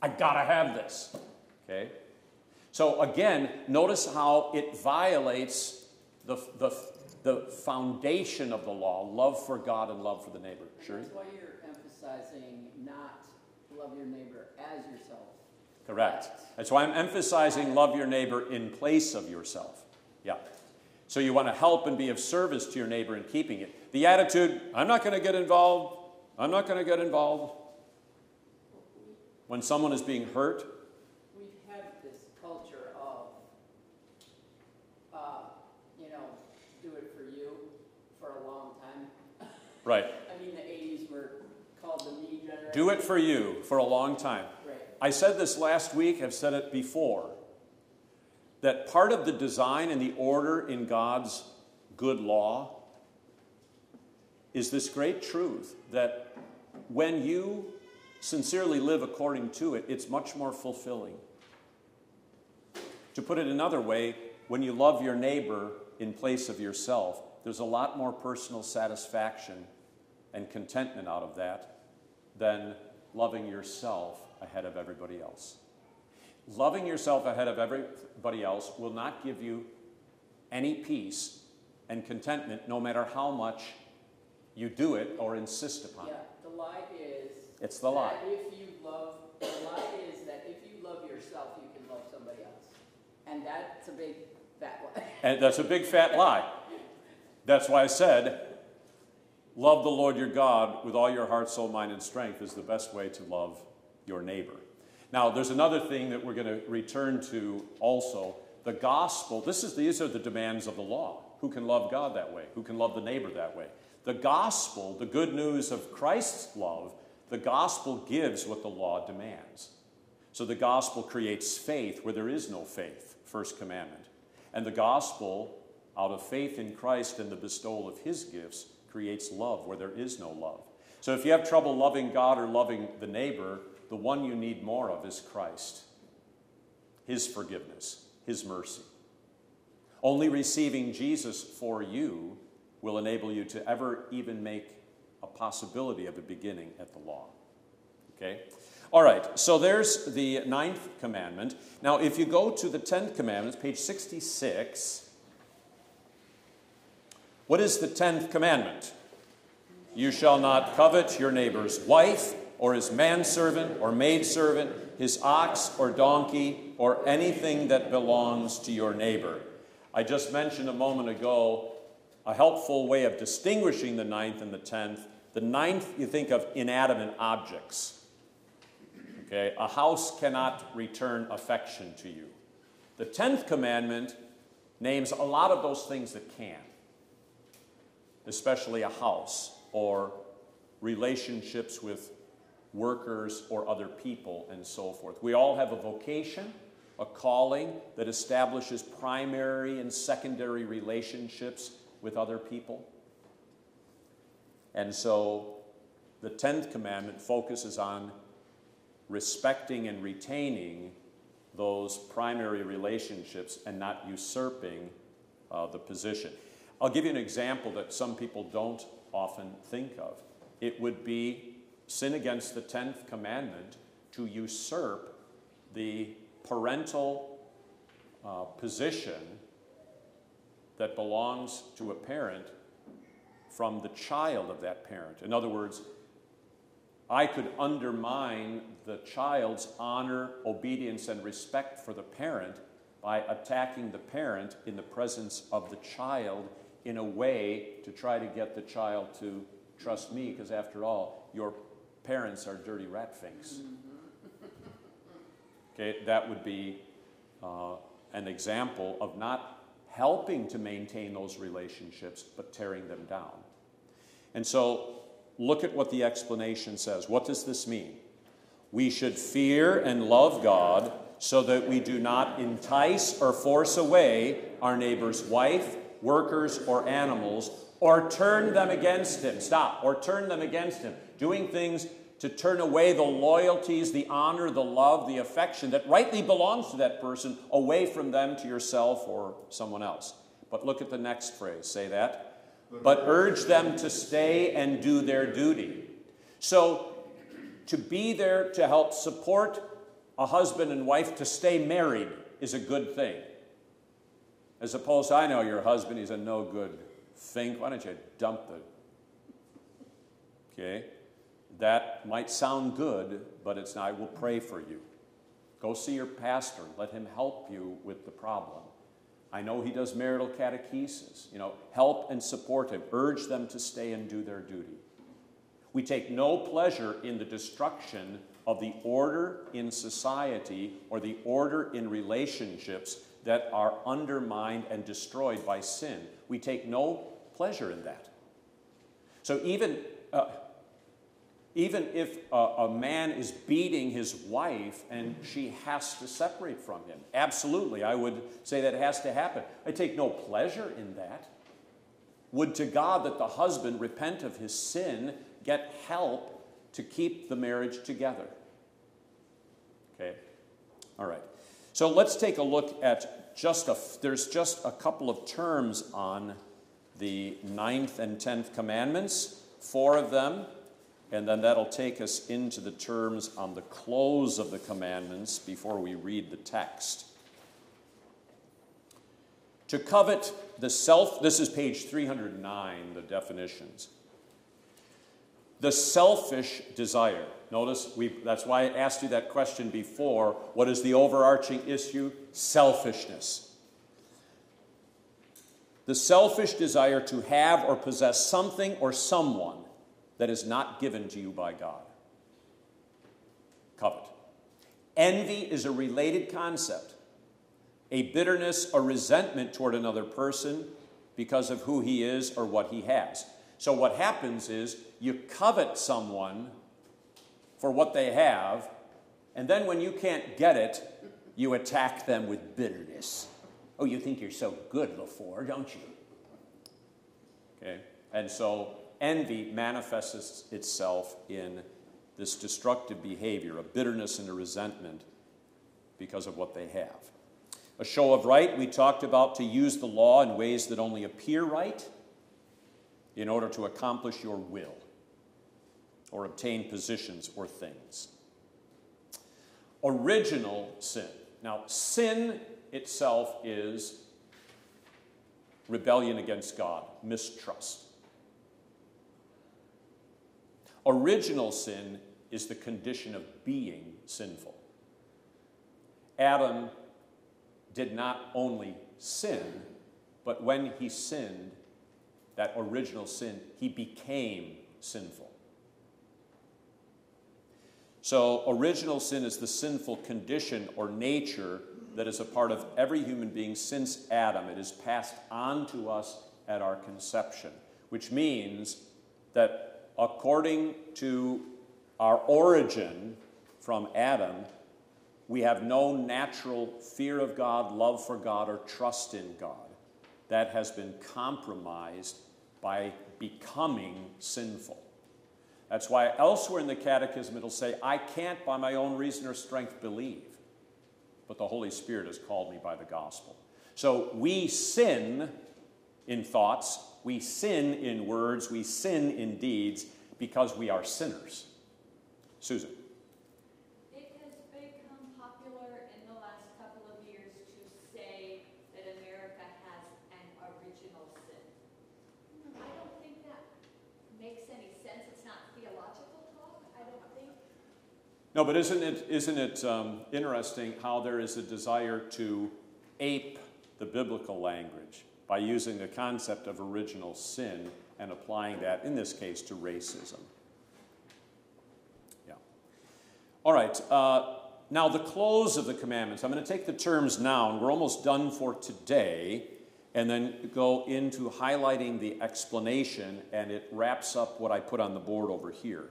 I gotta have this. Okay? So, again, notice how it violates the, the, the foundation of the law love for God and love for the neighbor. Sure? That's why you're emphasizing not love your neighbor as yourself. Correct. That's why I'm emphasizing love your neighbor in place of yourself. Yeah. So you want to help and be of service to your neighbor in keeping it. The attitude, I'm not going to get involved, I'm not going to get involved. When someone is being hurt, We've had this culture of, uh, you know, do it for you for a long time. Right, I mean, the eighties were called the me generation. do it for you for a long time. Right. I said this last week, I've said it before, that part of the design and the order in God's good law is this great truth that when you sincerely live according to it, it's much more fulfilling. To put it another way, when you love your neighbor in place of yourself, there's a lot more personal satisfaction and contentment out of that than loving yourself ahead of everybody else. Loving yourself ahead of everybody else will not give you any peace and contentment no matter how much you do it or insist upon Yeah, it. the lie is. It's the lie. That if you love, the lie is that if you love yourself, you can love somebody else. And that's a big fat lie. And that's a big fat lie. [LAUGHS] That's why I said, love the Lord your God with all your heart, soul, mind, and strength is the best way to love your neighbor. Now, there's another thing that we're going to return to also. The gospel, this is, these are the demands of the law. Who can love God that way? Who can love the neighbor that way? The gospel, the good news of Christ's love, the gospel gives what the law demands. So the gospel creates faith where there is no faith, first commandment. And the gospel, out of faith in Christ and the bestowal of his gifts, creates love where there is no love. So if you have trouble loving God or loving the neighbor, the one you need more of is Christ, his forgiveness, his mercy. Only receiving Jesus for you will enable you to ever even make a possibility of a beginning at the law. Okay? All right, so there's the ninth commandment. Now, if you go to the tenth commandment, page 66, what is the tenth commandment? You shall not covet your neighbor's wife, or his manservant, or maidservant, his ox or donkey, or anything that belongs to your neighbor. I just mentioned a moment ago a helpful way of distinguishing the ninth and the tenth. The ninth, you think of inanimate objects. Okay, a house cannot return affection to you. The tenth commandment names a lot of those things that can, especially a house or relationships with workers or other people and so forth. We all have a vocation, a calling that establishes primary and secondary relationships with other people. And so the 10th commandment focuses on respecting and retaining those primary relationships and not usurping uh, the position. I'll give you an example that some people don't often think of. It would be sin against the 10th commandment to usurp the parental uh, position that belongs to a parent from the child of that parent. In other words, I could undermine the child's honor, obedience, and respect for the parent by attacking the parent in the presence of the child in a way to try to get the child to trust me, because after all, your parents are dirty rat finks. Okay, that would be uh, an example of not helping to maintain those relationships, but tearing them down. And so, look at what the explanation says. What does this mean? We should fear and love God so that we do not entice or force away our neighbor's wife, workers, or animals, or turn them against him. Stop. Or turn them against him. Doing things to turn away the loyalties, the honor, the love, the affection that rightly belongs to that person away from them to yourself or someone else. But look at the next phrase. Say that. But urge them to stay and do their duty. So, to be there to help support a husband and wife to stay married is a good thing. As opposed to, I know your husband, he's a no good think. Why don't you dump the. Okay? that might sound good, but it's not. I will pray for you. Go see your pastor. Let him help you with the problem. I know he does marital catechesis. You know, help and support him. Urge them to stay and do their duty. We take no pleasure in the destruction of the order in society or the order in relationships that are undermined and destroyed by sin. We take no pleasure in that. So even, uh, even if a, a man is beating his wife and she has to separate from him, absolutely, I would say that has to happen. I take no pleasure in that. Would to God that the husband repent of his sin, get help to keep the marriage together. Okay? All right. So let's take a look at just a, there's just a couple of terms on the ninth and tenth commandments, four of them, and then that'll take us into the terms on the close of the commandments before we read the text. To covet the self, this is page 309, the definitions. The selfish desire. Notice that's why I asked you that question before. What is the overarching issue? Selfishness. The selfish desire to have or possess something or someone that is not given to you by God. Covet. Envy is a related concept. A bitterness or resentment toward another person because of who he is or what he has. So, what happens is you covet someone for what they have, and then when you can't get it, you attack them with bitterness. Oh, you think you're so good, LaFour, don't you? Okay? And so envy manifests itself in this destructive behavior, a bitterness and a resentment because of what they have. A show of right, we talked about to use the law in ways that only appear right in order to accomplish your will or obtain positions or things. Original sin. Now, sin itself is rebellion against God, mistrust. Original sin is the condition of being sinful. Adam did not only sin, but when he sinned, that original sin, he became sinful. So, original sin is the sinful condition or nature that is a part of every human being since Adam. It is passed on to us at our conception, which means that according to our origin from Adam, we have no natural fear of God, love for God, or trust in God. That has been compromised by becoming sinful. That's why elsewhere in the Catechism it'll say, I can't by my own reason or strength believe but the Holy Spirit has called me by the gospel. So we sin in thoughts, we sin in words, we sin in deeds because we are sinners. Susan. It has become popular in the last couple of years to say that America has an original sin. I don't think that makes any sense. It's not theological talk, I don't think. No, but isn't it, isn't it um, interesting how there is a desire to ape the biblical language by using the concept of original sin and applying that, in this case, to racism? Yeah. All right. Uh, now, the close of the commandments. I'm going to take the terms now, and we're almost done for today, and then go into highlighting the explanation, and it wraps up what I put on the board over here.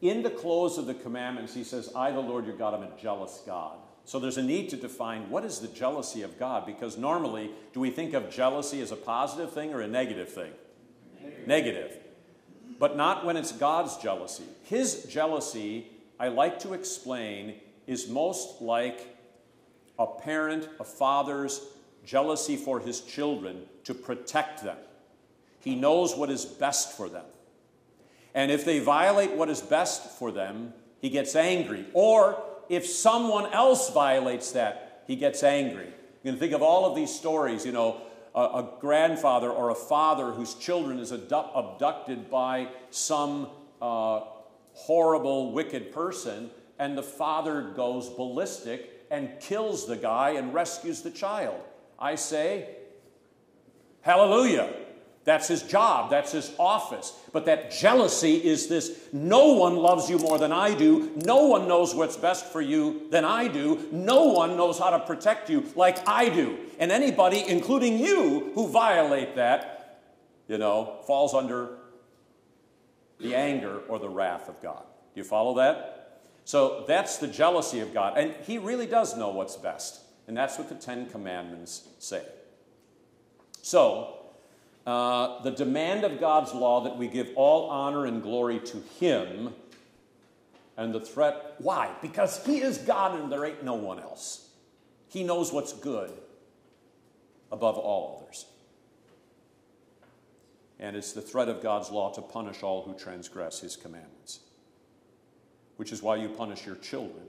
In the close of the commandments, he says, I, the Lord your God, am a jealous God. So there's a need to define what is the jealousy of God, because normally, do we think of jealousy as a positive thing or a negative thing? Negative. negative. But not when it's God's jealousy. His jealousy, I like to explain, is most like a parent, a father's jealousy for his children to protect them. He knows what is best for them. And if they violate what is best for them, he gets angry. Or if someone else violates that, he gets angry. You can think of all of these stories, you know, a, a grandfather or a father whose children is abducted by some uh, horrible, wicked person, and the father goes ballistic and kills the guy and rescues the child. I say, Hallelujah. That's his job, that's his office. But that jealousy is this no one loves you more than I do. No one knows what's best for you than I do. No one knows how to protect you like I do. And anybody, including you, who violate that, you know, falls under the anger or the wrath of God. Do you follow that? So that's the jealousy of God. And He really does know what's best. And that's what the Ten Commandments say. So, uh, the demand of God's law that we give all honor and glory to Him, and the threat, why? Because He is God and there ain't no one else. He knows what's good above all others. And it's the threat of God's law to punish all who transgress His commandments, which is why you punish your children.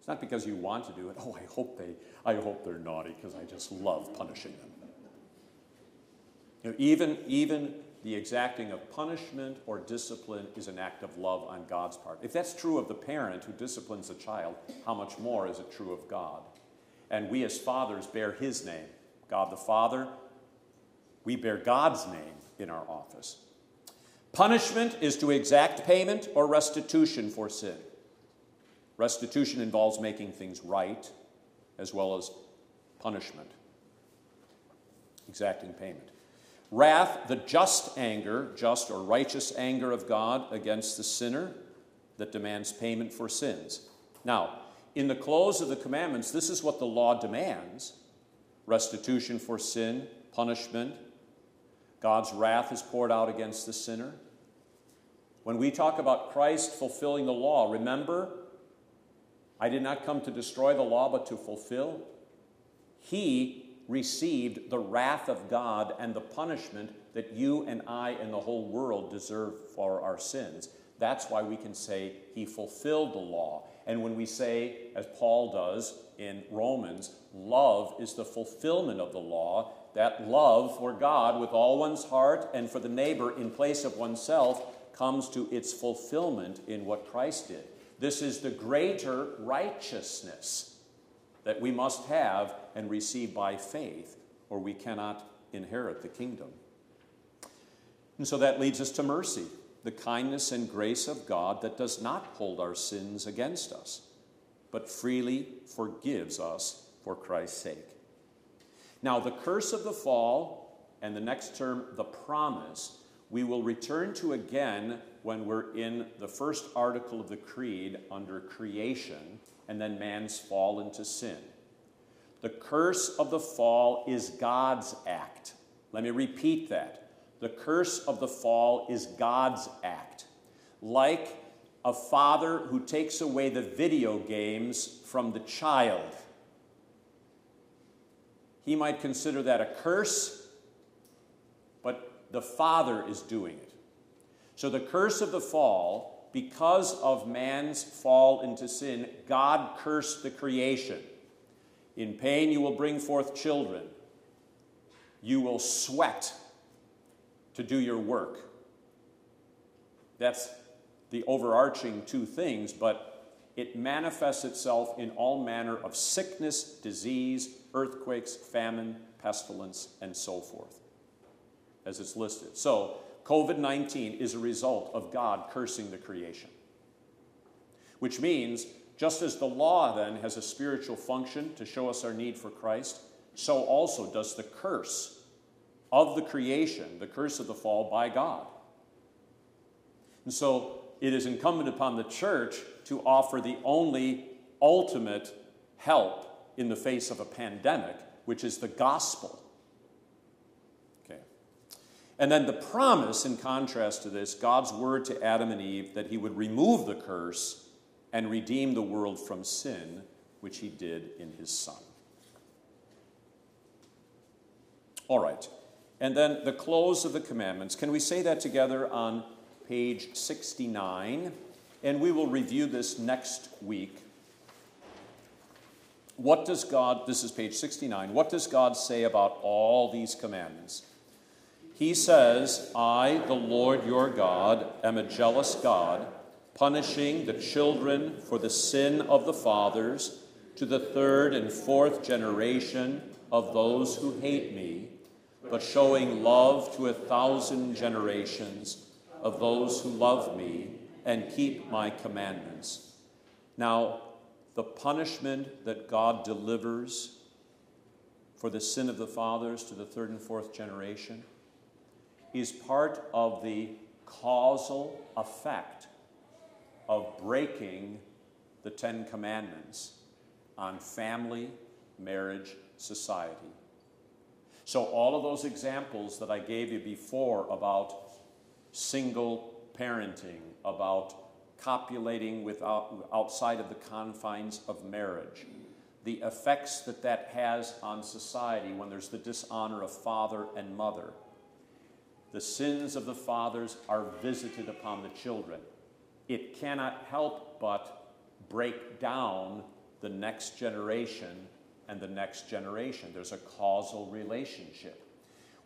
It's not because you want to do it. Oh, I hope they, I hope they're naughty because I just love punishing them. You know, even, even the exacting of punishment or discipline is an act of love on God's part. If that's true of the parent who disciplines a child, how much more is it true of God? And we as fathers bear his name. God the Father, we bear God's name in our office. Punishment is to exact payment or restitution for sin. Restitution involves making things right as well as punishment, exacting payment. Wrath, the just anger, just or righteous anger of God against the sinner that demands payment for sins. Now, in the close of the commandments, this is what the law demands restitution for sin, punishment. God's wrath is poured out against the sinner. When we talk about Christ fulfilling the law, remember, I did not come to destroy the law, but to fulfill. He received the wrath of God and the punishment that you and I and the whole world deserve for our sins. That's why we can say he fulfilled the law. And when we say, as Paul does in Romans, love is the fulfillment of the law, that love for God with all one's heart and for the neighbor in place of oneself comes to its fulfillment in what Christ did. This is the greater righteousness that we must have and receive by faith, or we cannot inherit the kingdom. And so that leads us to mercy, the kindness and grace of God that does not hold our sins against us, but freely forgives us for Christ's sake. Now, the curse of the fall, and the next term, the promise, we will return to again when we're in the first article of the Creed under creation and then man's fall into sin. The curse of the fall is God's act. Let me repeat that. The curse of the fall is God's act. Like a father who takes away the video games from the child. He might consider that a curse, but the father is doing it. So the curse of the fall because of man's fall into sin, God cursed the creation. In pain, you will bring forth children. You will sweat to do your work. That's the overarching two things, but it manifests itself in all manner of sickness, disease, earthquakes, famine, pestilence, and so forth, as it's listed. So, COVID 19 is a result of God cursing the creation. Which means, just as the law then has a spiritual function to show us our need for Christ, so also does the curse of the creation, the curse of the fall by God. And so it is incumbent upon the church to offer the only ultimate help in the face of a pandemic, which is the gospel. And then the promise, in contrast to this, God's word to Adam and Eve that he would remove the curse and redeem the world from sin, which he did in his Son. All right. And then the close of the commandments. Can we say that together on page 69? And we will review this next week. What does God, this is page 69, what does God say about all these commandments? He says, I, the Lord your God, am a jealous God, punishing the children for the sin of the fathers to the third and fourth generation of those who hate me, but showing love to a thousand generations of those who love me and keep my commandments. Now, the punishment that God delivers for the sin of the fathers to the third and fourth generation is part of the causal effect of breaking the Ten Commandments on family, marriage, society. So, all of those examples that I gave you before about single parenting, about copulating without, outside of the confines of marriage, the effects that that has on society when there's the dishonor of father and mother. The sins of the fathers are visited upon the children. It cannot help but break down the next generation and the next generation. There's a causal relationship.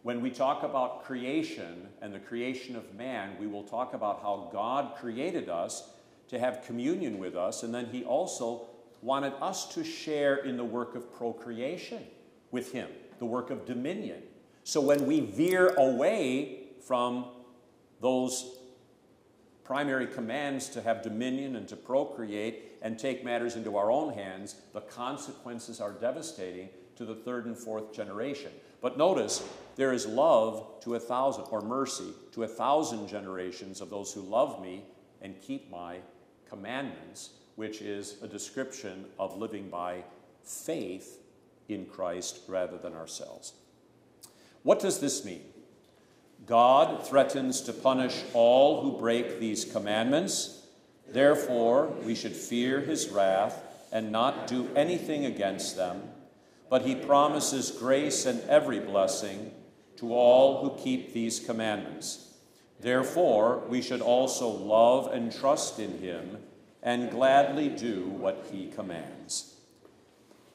When we talk about creation and the creation of man, we will talk about how God created us to have communion with us, and then He also wanted us to share in the work of procreation with Him, the work of dominion. So when we veer away from those primary commands to have dominion and to procreate and take matters into our own hands, the consequences are devastating to the third and fourth generation. But notice, there is love to a thousand, or mercy to a thousand generations of those who love me and keep my commandments, which is a description of living by faith in Christ rather than ourselves. What does this mean? God threatens to punish all who break these commandments. Therefore, we should fear his wrath and not do anything against them. But he promises grace and every blessing to all who keep these commandments. Therefore, we should also love and trust in him and gladly do what he commands.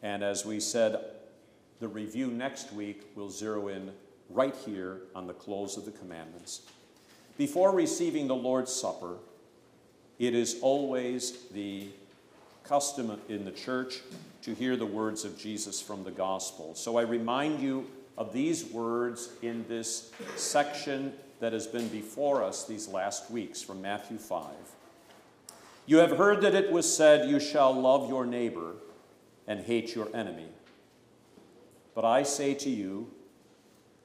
And as we said, the review next week will zero in right here on the close of the commandments. Before receiving the Lord's Supper, it is always the custom in the church to hear the words of Jesus from the gospel. So I remind you of these words in this section that has been before us these last weeks from Matthew 5. You have heard that it was said, You shall love your neighbor and hate your enemy. But I say to you,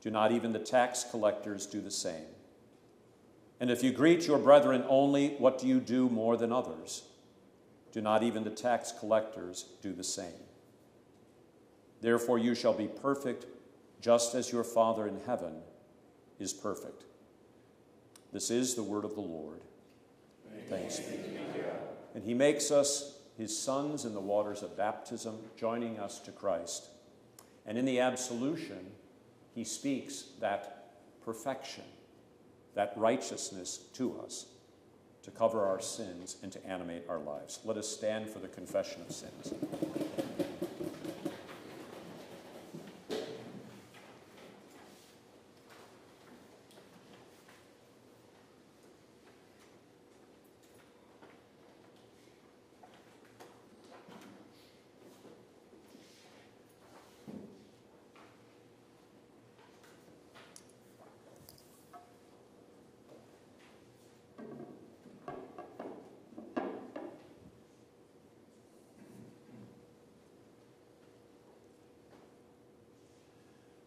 Do not even the tax collectors do the same? And if you greet your brethren only, what do you do more than others? Do not even the tax collectors do the same? Therefore, you shall be perfect, just as your Father in heaven is perfect. This is the word of the Lord. Thanks be. And he makes us his sons in the waters of baptism, joining us to Christ. And in the absolution, he speaks that perfection, that righteousness to us to cover our sins and to animate our lives. Let us stand for the confession of sins.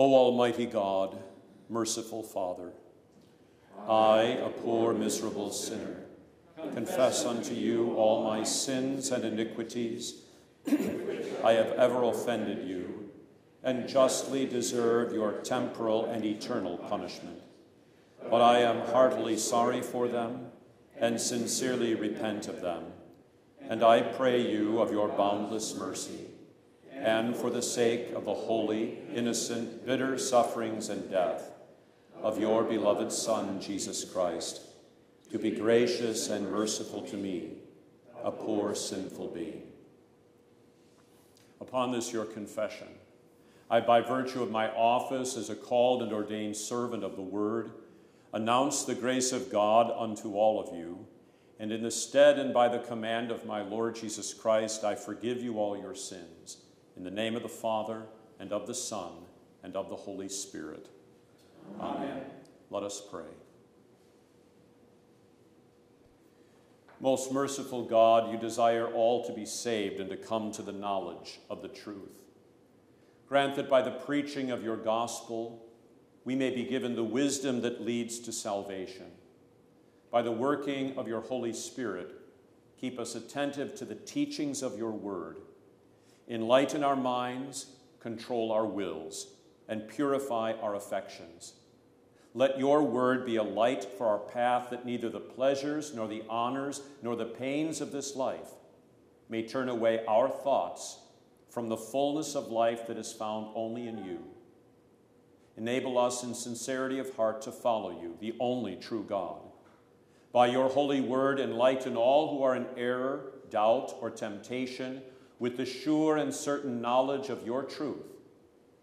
O Almighty God, merciful Father, I, a poor, miserable sinner, confess unto you all my sins and iniquities, I have ever offended you, and justly deserve your temporal and eternal punishment. But I am heartily sorry for them, and sincerely repent of them. And I pray you of your boundless mercy, and for the sake of the holy, innocent, bitter sufferings and death of your beloved Son, Jesus Christ, to be gracious and merciful to me, a poor sinful being. Upon this, your confession, I, by virtue of my office as a called and ordained servant of the Word, announce the grace of God unto all of you, and in the stead and by the command of my Lord Jesus Christ, I forgive you all your sins. In the name of the Father, and of the Son, and of the Holy Spirit. Amen. Let us pray. Most merciful God, you desire all to be saved and to come to the knowledge of the truth. Grant that by the preaching of your gospel, we may be given the wisdom that leads to salvation. By the working of your Holy Spirit, keep us attentive to the teachings of your word. Enlighten our minds, control our wills, and purify our affections let your word be a light for our path that neither the pleasures, nor the honors, nor the pains of this life may turn away our thoughts from the fullness of life that is found only in you. Enable us in sincerity of heart to follow you, the only true God. By your holy word, enlighten all who are in error, doubt, or temptation with the sure and certain knowledge of your truth,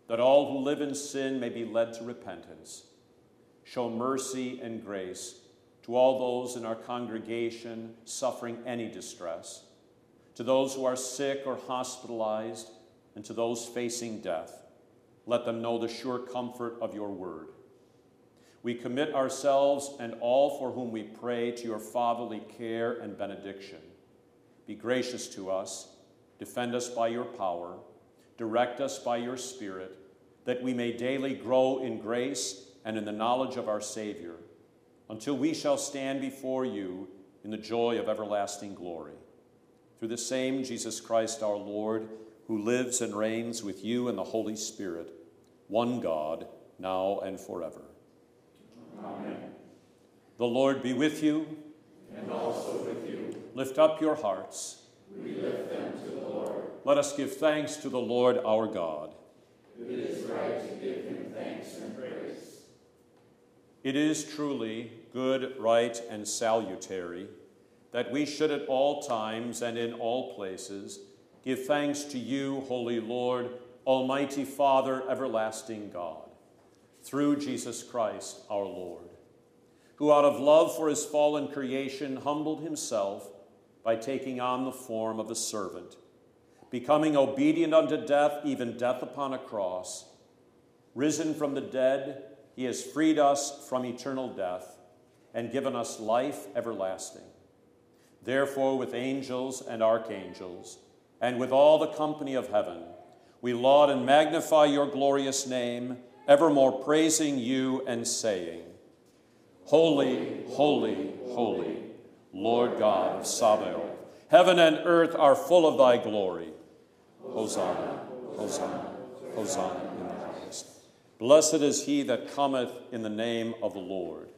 that all who live in sin may be led to repentance show mercy and grace to all those in our congregation suffering any distress, to those who are sick or hospitalized, and to those facing death. Let them know the sure comfort of your word. We commit ourselves and all for whom we pray to your fatherly care and benediction. Be gracious to us, defend us by your power, direct us by your Spirit, that we may daily grow in grace and in the knowledge of our Savior, until we shall stand before you in the joy of everlasting glory. Through the same Jesus Christ our Lord, who lives and reigns with you in the Holy Spirit, one God, now and forever. Amen. The Lord be with you. And also with you. Lift up your hearts. We lift them to. Let us give thanks to the Lord our God. It is right to give him thanks and praise. It is truly good, right, and salutary that we should at all times and in all places give thanks to you, Holy Lord, Almighty Father, everlasting God, through Jesus Christ our Lord, who out of love for his fallen creation humbled himself by taking on the form of a servant, becoming obedient unto death, even death upon a cross, risen from the dead he has freed us from eternal death and given us life everlasting. Therefore, with angels and archangels, and with all the company of heaven, we laud and magnify your glorious name, evermore praising you and saying, Holy, holy, holy, Lord God of Sabaoth, heaven and earth are full of thy glory. Hosanna, Hosanna, Hosanna in the highest. Blessed is he that cometh in the name of the Lord.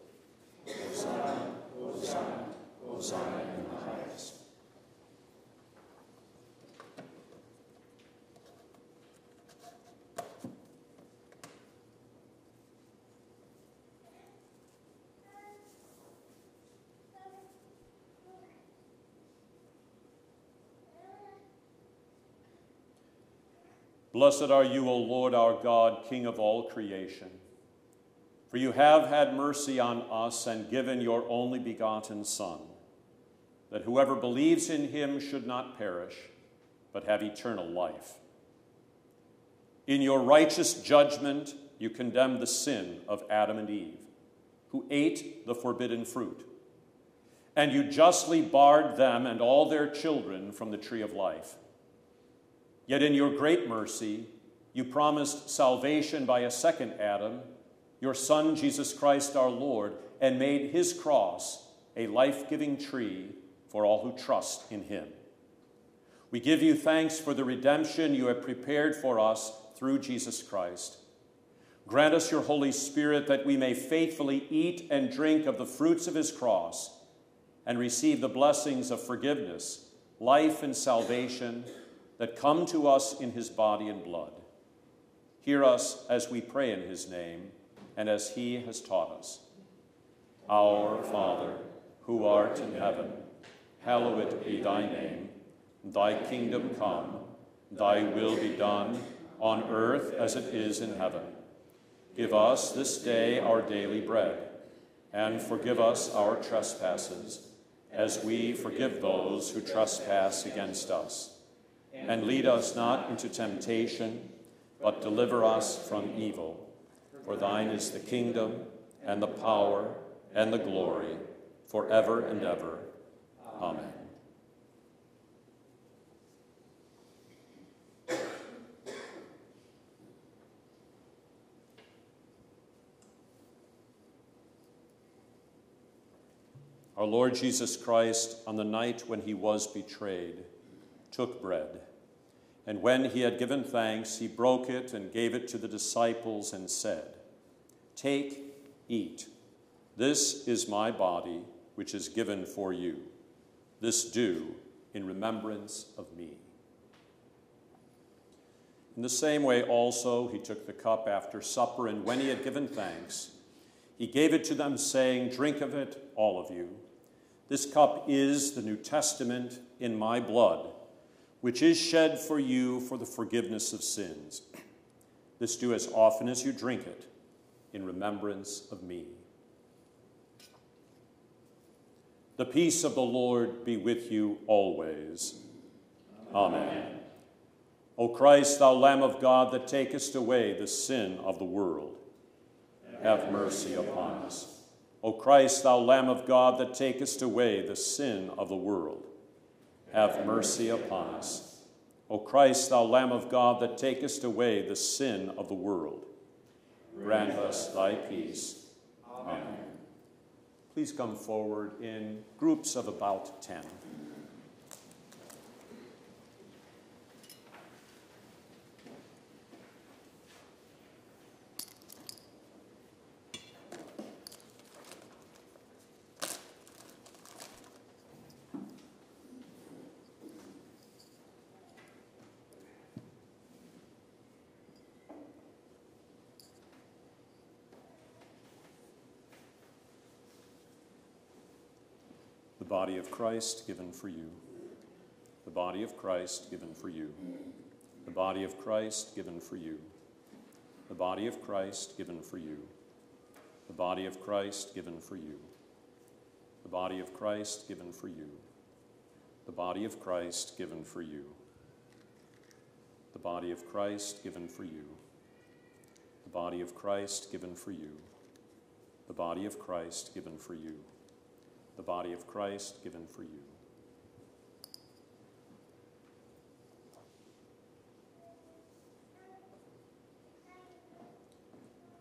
Hosanna, Hosanna, Hosanna in the highest. Blessed are you, O Lord our God, King of all creation. For you have had mercy on us and given your only begotten Son, that whoever believes in him should not perish, but have eternal life. In your righteous judgment, you condemn the sin of Adam and Eve, who ate the forbidden fruit. And you justly barred them and all their children from the tree of life. Yet in your great mercy, you promised salvation by a second Adam, your Son, Jesus Christ our Lord, and made his cross a life giving tree for all who trust in him. We give you thanks for the redemption you have prepared for us through Jesus Christ. Grant us your Holy Spirit that we may faithfully eat and drink of the fruits of his cross and receive the blessings of forgiveness, life, and salvation that come to us in his body and blood. Hear us as we pray in his name and as he has taught us. Our Father, who art in heaven, hallowed be thy name. Thy kingdom come, thy will be done, on earth as it is in heaven. Give us this day our daily bread, and forgive us our trespasses, as we forgive those who trespass against us. And lead us not into temptation, but deliver us from evil. For thine is the kingdom, and the power, and the glory, forever and ever. Amen. Our Lord Jesus Christ, on the night when he was betrayed, took bread. And when he had given thanks, he broke it and gave it to the disciples and said, Take, eat. This is my body, which is given for you. This do in remembrance of me. In the same way, also, he took the cup after supper, and when he had given thanks, he gave it to them, saying, Drink of it, all of you. This cup is the New Testament in my blood, which is shed for you for the forgiveness of sins. This do as often as you drink it in remembrance of me. The peace of the Lord be with you always. Amen. O Christ, thou Lamb of God that takest away the sin of the world, have mercy upon us. O Christ, thou Lamb of God that takest away the sin of the world, have mercy upon us. O Christ, thou Lamb of God that takest away the sin of the world, grant us thy peace. Amen. Please come forward in groups of about 10. Body of Christ given for you. The body of Christ given for you. The body of Christ given for you. The body of Christ given for you. The body of Christ given for you. The body of Christ given for you. The body of Christ given for you. The body of Christ given for you. The body of Christ given for you. The body of Christ given for you the body of Christ given for you.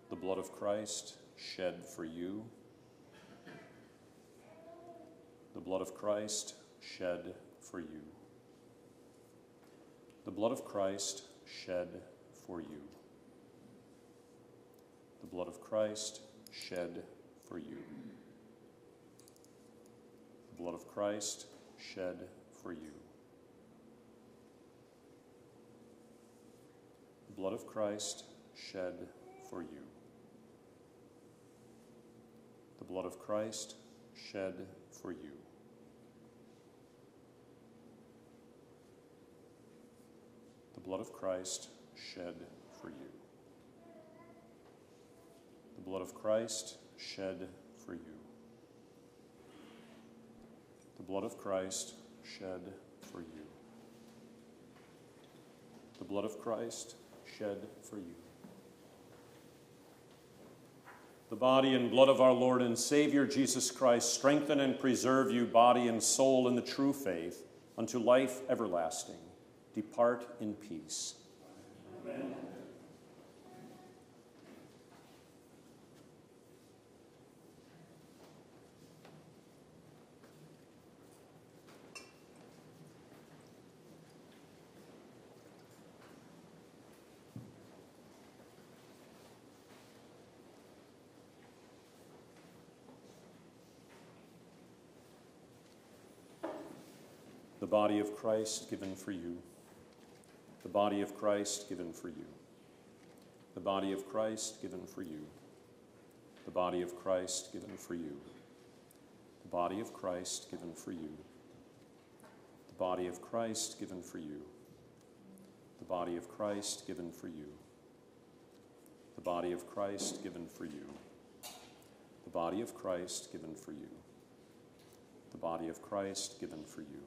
The blood of Christ shed for you. The blood of Christ shed for you. The blood of Christ shed for you. The blood of Christ shed for you blood of Christ shed for you. Blood of Christ shed for you. The blood of Christ shed for you. The blood of Christ shed for you. The blood of Christ shed for you the blood of Christ shed for you. The blood of Christ shed for you. The body and blood of our Lord and Savior Jesus Christ strengthen and preserve you, body and soul, in the true faith, unto life everlasting. Depart in peace. Amen. The body of Christ given for you, the body of Christ given for you, the body of Christ given for you, the body of Christ given for you, the body of Christ given for you, the body of Christ given for you, the body of Christ given for you, the body of Christ given for you, the body of Christ given for you, the body of Christ given for you.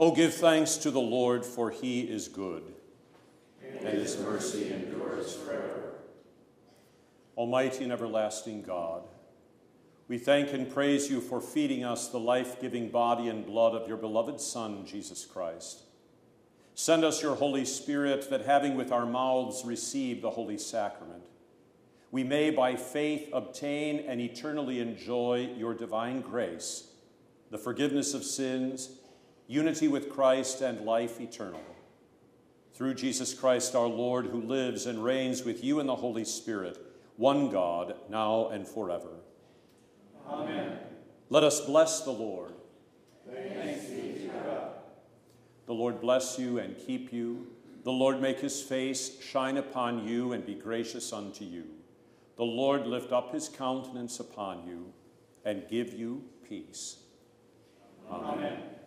Oh, give thanks to the Lord, for he is good, and his mercy endures forever. Almighty and everlasting God, we thank and praise you for feeding us the life giving body and blood of your beloved Son, Jesus Christ. Send us your Holy Spirit, that having with our mouths received the Holy Sacrament, we may by faith obtain and eternally enjoy your divine grace, the forgiveness of sins, unity with Christ, and life eternal. Through Jesus Christ our Lord, who lives and reigns with you in the Holy Spirit, one God, now and forever. Amen. Let us bless the Lord. Thanks be to God. The Lord bless you and keep you. The Lord make his face shine upon you and be gracious unto you. The Lord lift up his countenance upon you and give you peace. Amen. Amen.